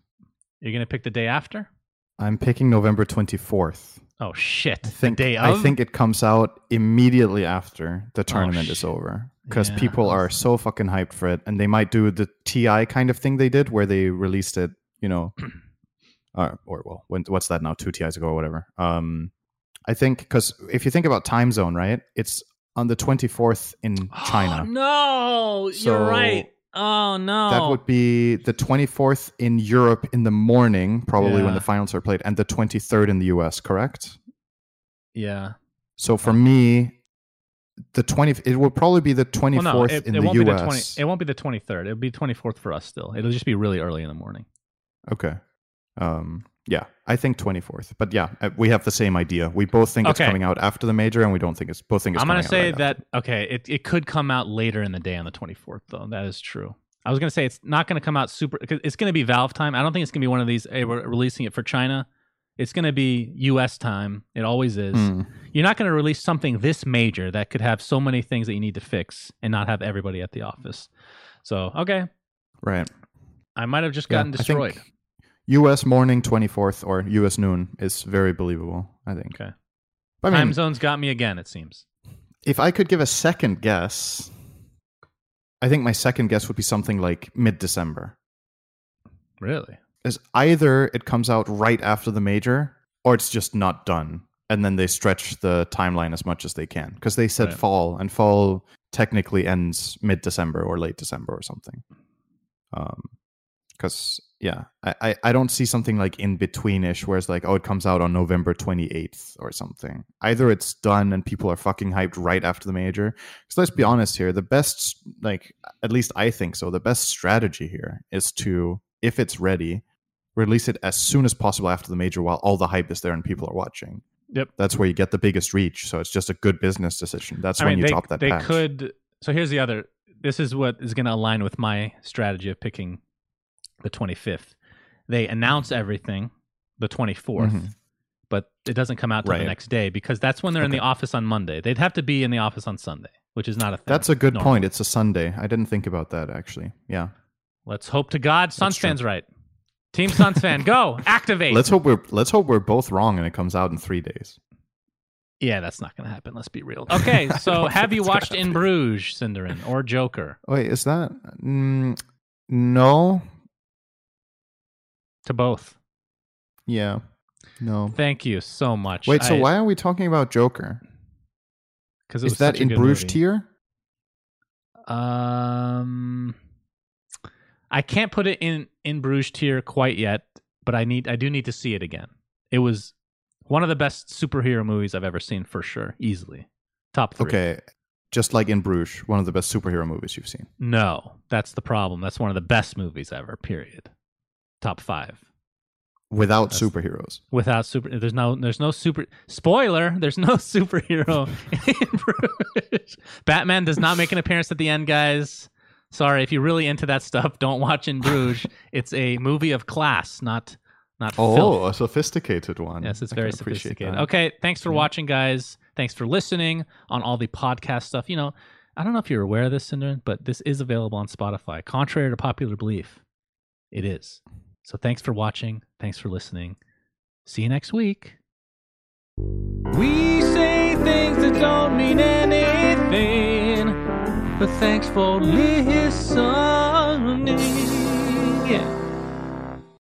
You're going to pick the day after? I'm picking November 24th. Oh, shit. I think I think it comes out immediately after the tournament is over because Yeah. people are so fucking hyped for it, and they might do the TI kind of thing they did where they released it, you know, *clears throat* uh, or well, when, what's that now? Two TIs ago or whatever. Um, I think because if you think about time zone, right? It's on the 24th in *gasps* China. no, So you're right. Oh, no. That would be the 24th in Europe in the morning, probably when the finals are played, and the 23rd in the US, correct? yeah. So for me, the 20 it will probably be the 24th Well, no, it, in it the won't US. be the 20, it won't be the 23rd. It'll be 24th for us still. It'll just be really early in the morning. okay. Um Yeah, I think 24th. But yeah, uh, we have the same idea. We both think it's coming out after the major, and we don't think it's both think it's I'm gonna say right that okay, it, it could come out later in the day on the 24th though. That is true. I was gonna say it's not gonna come out super. It's gonna be Valve time. I don't think it's gonna be one of these. Hey, we're releasing it for China. It's gonna be U.S. time. It always is. Mm. You're not gonna release something this major that could have so many things that you need to fix and not have everybody at the office. So okay, Right. I might have just Yeah, gotten I destroyed. think U.S. morning 24th or U.S. noon is very believable. I think. Okay. I mean, Time zones got me again. It seems. if I could give a second guess, I think my second guess would be something like mid-December. Really? Is either it comes out right after the major, or it's just not done, and then they stretch the timeline as much as they can because they said Right. fall, and fall technically ends mid-December or late December or something. Um, because yeah, I, I I don't see something like in betweenish where it's like oh it comes out on November twenty eighth or something. Either it's done and people are fucking hyped right after the major. Because let's be honest here, the best like at least I think so. The best strategy here is to if it's ready, release it as soon as possible after the major while all the hype is there and people are watching. Yep. That's where you get the biggest reach. So it's just a good business decision. That's I when mean, you they, drop that they patch. could. So here's the other. This is what is going to align with my strategy of picking the 25th. They announce everything the 24th, Mhm. but it doesn't come out till the next day because that's when they're in the office on Monday. They'd have to be in the office on Sunday, which is not a thing. That's a good normally. point. It's a Sunday. I didn't think about that actually. Yeah. Let's hope to God SunsFan's right. Team SunsFan, go *laughs* activate. Let's hope we're let's hope we're both wrong and it comes out in three days. yeah, that's not going to happen. Let's be real. Okay, *laughs* so have you watched In Bruges, SyndereN, or Joker? Wait, is that mm, no? To both. Yeah, no. Thank you so much. Wait, so I- why are we talking about Joker? Because is was that in Bruges tier? Um, I can't put it in in Bruges tier quite yet, but I need I do need to see it again. It was one of the best superhero movies I've ever seen for sure, easily top three. Okay, just like in Bruges, one of the best superhero movies you've seen. No, that's the problem. That's one of the best movies ever. Period. Top five Without That's- superheroes. without super. There's no. There's no super. Spoiler. There's no *laughs* superhero. Batman does not make an appearance at the end, guys. Sorry, if you're really into that stuff, don't watch In Bruges. *laughs* it's a movie of class, not not filth. Oh, a sophisticated one. Yes, it's I very sophisticated. Okay, thanks for Yeah. watching, guys. Thanks for listening on all the podcast stuff. You know, I don't know if you're aware of this, Cinder, but this is available on Spotify. Contrary to popular belief, it is. So thanks for watching. Thanks for listening. See you next week. We say things that don't mean anything, but thanks for listening. Yeah.